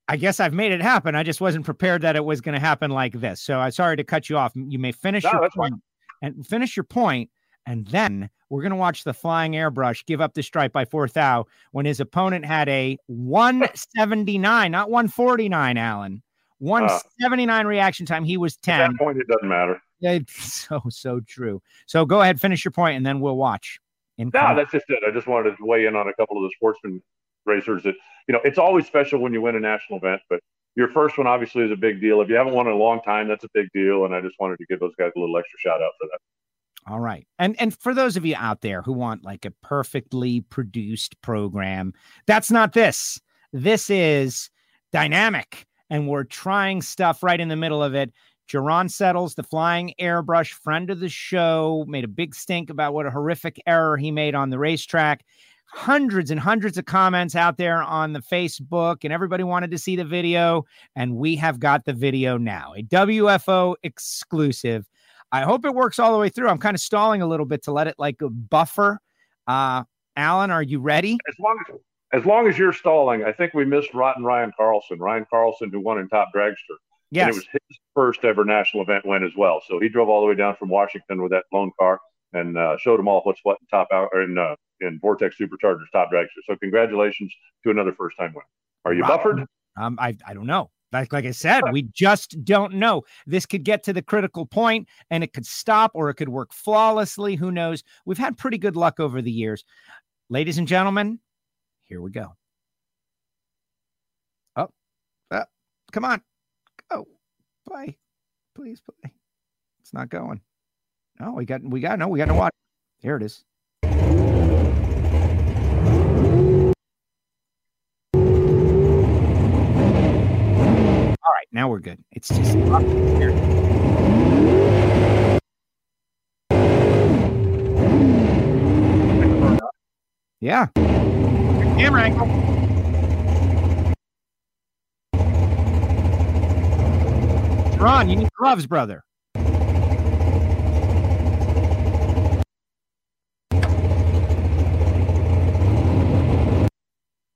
I guess I've made it happen. I just wasn't prepared that it was going to happen like this. So I'm sorry to cut you off. You may finish no, your point and finish your point, and then we're going to watch the flying airbrush give up the stripe by fourth out when his opponent had a 179, not 149, Alan. 179 uh, reaction time. He was 10. At that point, it doesn't matter. It's so, so true. So go ahead, finish your point, and then we'll watch. No, that's just it. I just wanted to weigh in on a couple of the sportsman racers that, you know, it's always special when you win a national event, but your first one obviously is a big deal. If you haven't won in a long time, that's a big deal. And I just wanted to give those guys a little extra shout out for that. All right. And and for those of you out there who want like a perfectly produced program, that's not this. This is dynamic and we're trying stuff right in the middle of it. Jerron Settles, the flying airbrush friend of the show, made a big stink about what a horrific error he made on the racetrack. Hundreds and hundreds of comments out there on the Facebook, and everybody wanted to see the video. And we have got the video now, a WFO exclusive. I hope it works all the way through. I'm kind of stalling a little bit to let it like buffer. Uh, Alan, are you ready? As long as as long as you're stalling, I think we missed Rotten Ryan Carlson. Ryan Carlson, who won in Top Dragster. Yes. And it was his first ever national event win as well. So he drove all the way down from Washington with that lone car and uh, showed them all what's what in top out in uh, in Vortex Superchargers Top Dragster. So congratulations to another first time winner. Are you buffered? Um, I I don't know. Like, like I said, we just don't know. This could get to the critical point and it could stop or it could work flawlessly. Who knows? We've had pretty good luck over the years. Ladies and gentlemen, here we go. Oh, uh, come on. Play. Please play. It's not going. No, we got, we got, no, we got to watch. Here it is. Alright, now we're good. It's just Yeah. Camera angle. Ron, you need gloves, brother.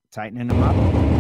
Tightening them up.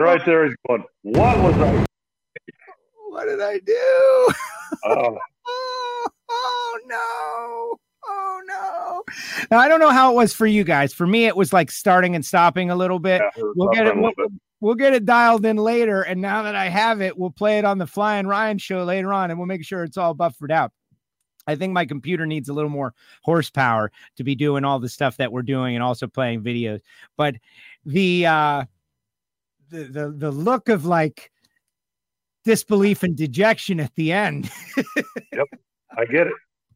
Right there he's going, What was I? What did I do? Oh. oh, oh no. Oh no. Now, I don't know how it was for you guys. For me, it was like starting and stopping a little bit. Yeah, we'll get it. We'll, we'll, get it dialed in later. And now that I have it, we'll play it on the Flying Ryan show later on, and we'll make sure it's all buffered out. I think my computer needs a little more horsepower to be doing all the stuff that we're doing and also playing videos. But the uh the the, the look of like disbelief and dejection at the end. yep, I get it.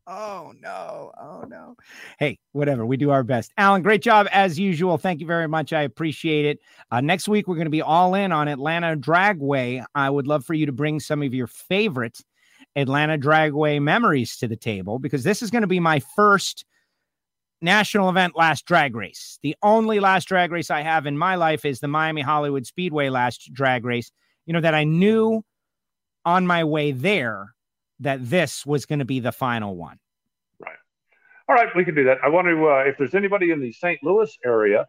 Oh no. Oh no. Hey, whatever. We do our best. Alan, great job as usual. Thank you very much. I appreciate it. Uh, next week, we're going to be all in on Atlanta Dragway. I would love for you to bring some of your favorite Atlanta Dragway memories to the table because this is going to be my first national event last drag race. The only last drag race I have in my life is the Miami Hollywood Speedway last drag race. You know, that I knew on my way there that this was going to be the final one. Right. All right, we can do that. I want to, uh, if there's anybody in the St. Louis area,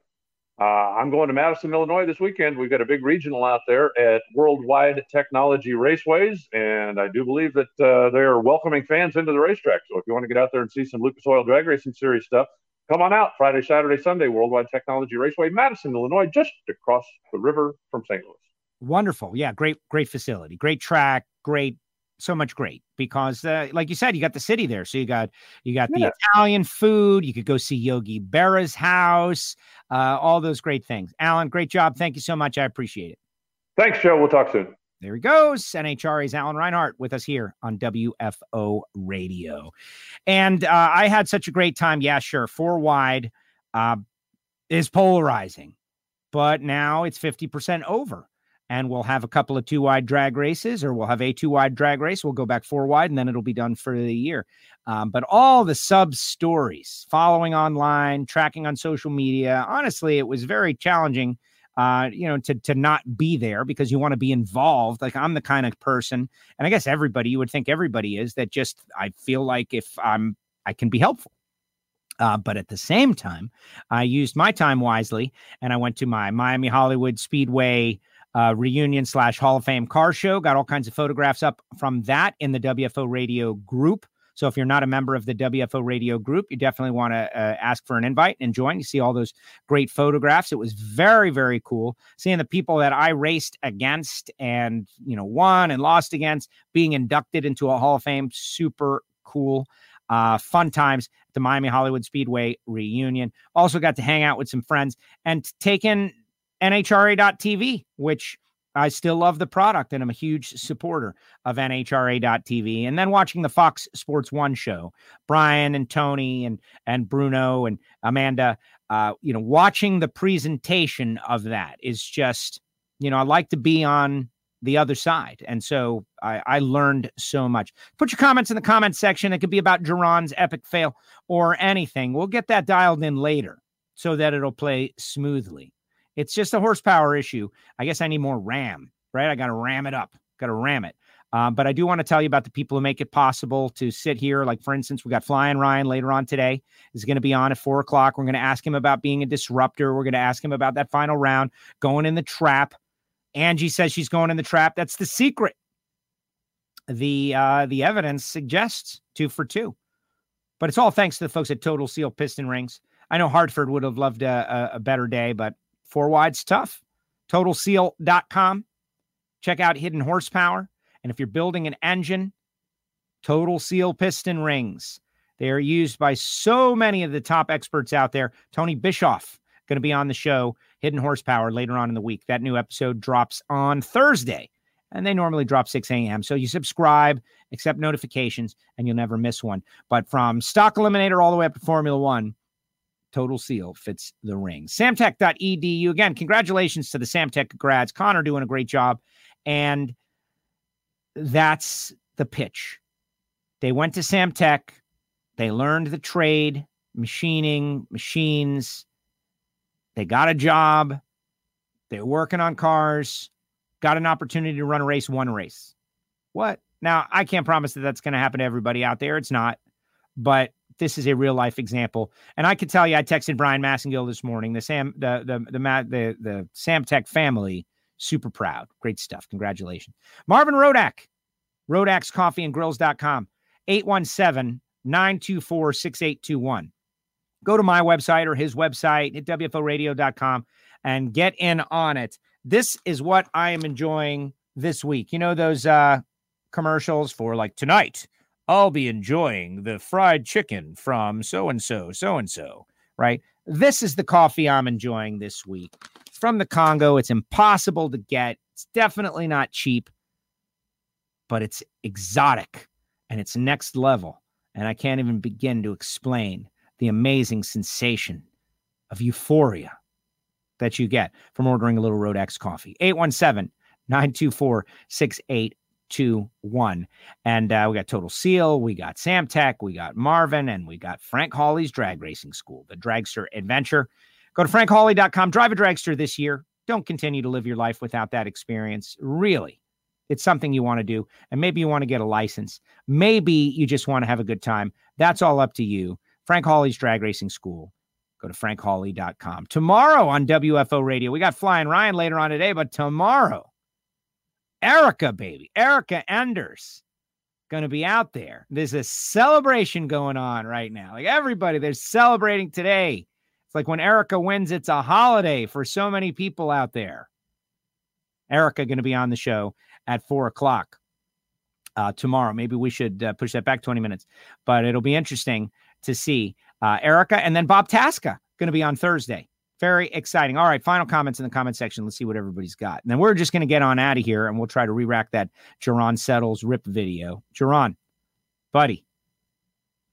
uh, I'm going to Madison, Illinois this weekend. We've got a big regional out there at Worldwide Technology Raceways, and I do believe that uh, they are welcoming fans into the racetrack. So if you want to get out there and see some Lucas Oil Drag Racing Series stuff, Come on out Friday, Saturday, Sunday, Worldwide Technology Raceway, Madison, Illinois, just across the river from St. Louis. Wonderful. Yeah, great, great facility, great track, great, so much great because uh, like you said, you got the city there. So you got you got yeah. the Italian food. You could go see Yogi Berra's house, uh, all those great things. Alan, great job. Thank you so much. I appreciate it. Thanks, Joe. We'll talk soon. There he goes. NHRA's Alan Reinhart with us here on WFO Radio. And uh, I had such a great time. Yeah, sure. Four wide uh, is polarizing, but now it's 50% over. And we'll have a couple of two wide drag races, or we'll have a two wide drag race. We'll go back four wide, and then it'll be done for the year. Um, but all the sub stories, following online, tracking on social media, honestly, it was very challenging uh, you know, to to not be there because you want to be involved. Like I'm the kind of person, and I guess everybody, you would think everybody is that. Just I feel like if I'm, I can be helpful. Uh, but at the same time, I used my time wisely, and I went to my Miami Hollywood Speedway uh, reunion slash Hall of Fame car show. Got all kinds of photographs up from that in the WFO radio group. So if you're not a member of the WFO radio group, you definitely want to uh, ask for an invite and join. You see all those great photographs. It was very, very cool seeing the people that I raced against and, you know, won and lost against being inducted into a Hall of Fame. Super cool. Uh, fun times at the Miami Hollywood Speedway reunion. Also got to hang out with some friends and taken NHRA.TV, which I still love the product and I'm a huge supporter of NHRA.TV. And then watching the Fox Sports One show, Brian and Tony and and Bruno and Amanda, uh, you know, watching the presentation of that is just, you know, I like to be on the other side. And so I, I learned so much. Put your comments in the comment section. It could be about Jerron's epic fail or anything. We'll get that dialed in later so that it'll play smoothly. It's just a horsepower issue. I guess I need more RAM, right? I got to ram it up, got to ram it. Um, but I do want to tell you about the people who make it possible to sit here. Like, for instance, we got Flying Ryan later on today. Is going to be on at four o'clock. We're going to ask him about being a disruptor. We're going to ask him about that final round, going in the trap. Angie says she's going in the trap. That's the secret. The uh, the evidence suggests two for two, but it's all thanks to the folks at Total Seal Piston Rings. I know Hartford would have loved a, a, a better day, but Four wide's tough. TotalSeal.com. Check out Hidden Horsepower. And if you're building an engine, Total Seal piston rings. They are used by so many of the top experts out there. Tony Bischoff going to be on the show, Hidden Horsepower, later on in the week. That new episode drops on Thursday, and they normally drop 6 a.m. So you subscribe, accept notifications, and you'll never miss one. But from Stock Eliminator all the way up to Formula One, Total Seal fits the ring. Samtech.edu. Again, congratulations to the Samtech grads. Connor doing a great job. And that's the pitch. They went to Samtech. They learned the trade, machining, machines. They got a job. They're working on cars. Got an opportunity to run a race, one race. What? Now, I can't promise that that's going to happen to everybody out there. It's not. But this is a real life example. And I can tell you, I texted Brian Massengill this morning. The Sam, the the the the, the Samtech family, super proud. Great stuff. Congratulations, Marvin Rodak, Rodak's Coffee and Grills.com, 817 924 6821. Go to my website or his website at WFOradio.com and get in on it. This is what I am enjoying this week. You know, those uh, commercials for like tonight I'll be enjoying the fried chicken from so and so, so and so, right? This is the coffee I'm enjoying this week. From the Congo. It's impossible to get. It's definitely not cheap, but it's exotic and it's next level. And I can't even begin to explain the amazing sensation of euphoria that you get from ordering a little Rodak's coffee. 817 924 two, one. And uh, we got Total Seal, we got Sam Tech, we got Marvin, and we got Frank Hawley's Drag Racing School, the Dragster Adventure. Go to frankhawley.com, drive a dragster this year. Don't continue to live your life without that experience. Really, it's something you want to do. And maybe you want to get a license. Maybe you just want to have a good time. That's all up to you. Frank Hawley's Drag Racing School. Go to frankhawley.com. Tomorrow on WFO Radio, we got Flying Ryan later on today, but tomorrow, Erica, baby, Erica Enders going to be out there. There's a celebration going on right now. Like everybody, they're celebrating today. It's like when Erica wins, it's a holiday for so many people out there. Erica going to be on the show at four o'clock uh, tomorrow. Maybe we should uh, push that back 20 minutes, but it'll be interesting to see uh, Erica and then Bob Tasca going to be on Thursday. Very exciting. All right, final comments in the comment section. Let's see what everybody's got. And then we're just going to get on out of here and we'll try to re rack that Jerron Settles rip video. Jerron, buddy,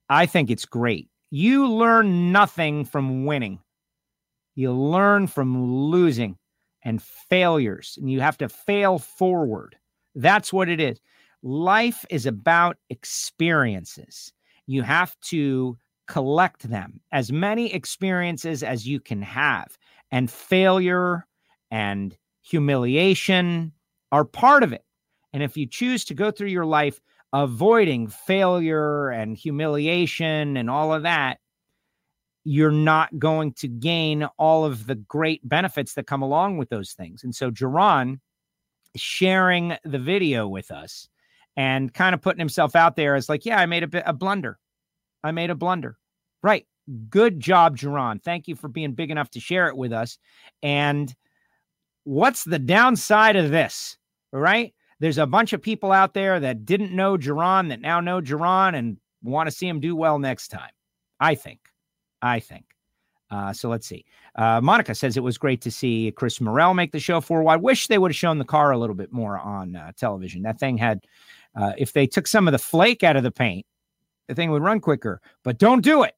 I think it's great. You learn nothing from winning, you learn from losing and failures, and you have to fail forward. That's what it is. Life is about experiences. You have to collect them, as many experiences as you can have. And failure and humiliation are part of it. And if you choose to go through your life avoiding failure and humiliation and all of that, you're not going to gain all of the great benefits that come along with those things. And so, Jerron, sharing the video with us and kind of putting himself out there as like, yeah, I made a bit a blunder. I made a blunder. Right. Good job, Jerron. Thank you for being big enough to share it with us. And what's the downside of this? Right? There's a bunch of people out there that didn't know Jerron that now know Jerron and want to see him do well next time. I think. I think. Uh, so let's see. Uh, Monica says it was great to see Chris Morel make the show for while. Wish they would have shown the car a little bit more on uh, television. That thing had, uh, if they took some of the flake out of the paint, the thing would run quicker. But don't do it.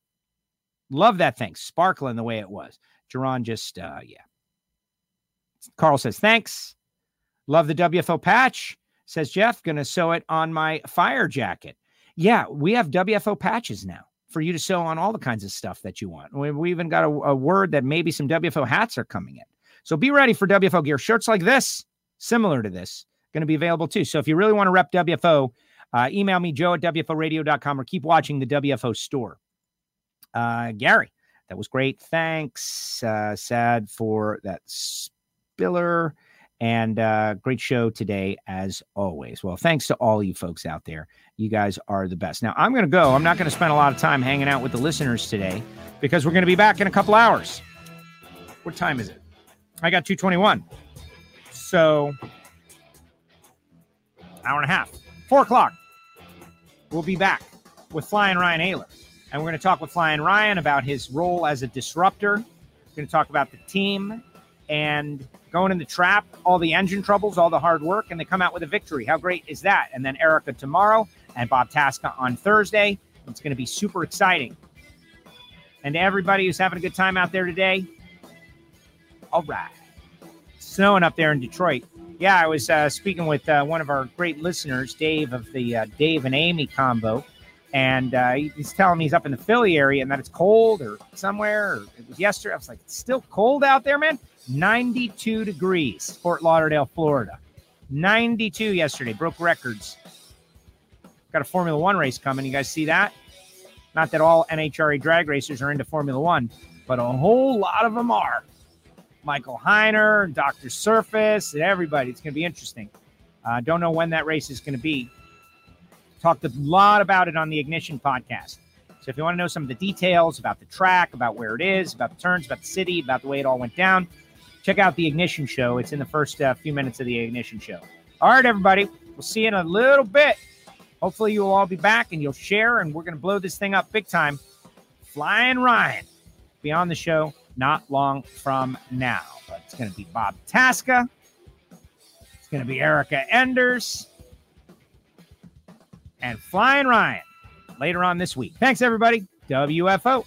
Love that thing, sparkling the way it was. Jerron just, uh, yeah. Carl says thanks. Love the WFO patch. Says Jeff, gonna sew it on my fire jacket. Yeah, we have WFO patches now for you to sew on all the kinds of stuff that you want. We, we even got a, a word that maybe some WFO hats are coming in. So be ready for WFO gear. Shirts like this, similar to this, going to be available too. So if you really want to rep WFO, uh, email me, joe at WFOradio.com, or keep watching the WFO store. Uh, Gary, that was great. Thanks. Uh, sad for that spiller. And uh, great show today, as always. Well, thanks to all you folks out there. You guys are the best. Now, I'm going to go. I'm not going to spend a lot of time hanging out with the listeners today because we're going to be back in a couple hours. What time is it? I got 221. So, hour and a half, four o'clock. We'll be back with Flying Ryan Oehler. And we're going to talk with Flying Ryan about his role as a disruptor. We're going to talk about the team and going in the trap, all the engine troubles, all the hard work, and they come out with a victory. How great is that? And then Erica tomorrow and Bob Tasca on Thursday. It's going to be super exciting. And to everybody who's having a good time out there today, all right. Snowing up there in Detroit. Yeah, I was uh, speaking with uh, one of our great listeners, Dave of the uh, Dave and Amy combo, and uh, he's telling me he's up in the Philly area and that it's cold or somewhere. Or it was yesterday. I was like, it's still cold out there, man. 92 degrees, Fort Lauderdale, Florida. 92 yesterday, broke records. Got a Formula One race coming. You guys see that? Not that all NHRA drag racers are into Formula One, but a whole lot of them are. Michael Heiner, Dr. Surface, and everybody. It's going to be interesting. Uh, don't know when that race is going to be. Talked a lot about it on the Ignition podcast. So if you want to know some of the details about the track, about where it is, about the turns, about the city, about the way it all went down, check out the Ignition Show. It's in the first uh, few minutes of the Ignition Show. All right, everybody. We'll see you in a little bit. Hopefully, you'll all be back and you'll share, and we're going to blow this thing up big time. Flying Ryan be on the show not long from now. But it's going to be Bob Tasca. It's going to be Erica Enders and Flying Ryan later on this week. Thanks, everybody. WFO.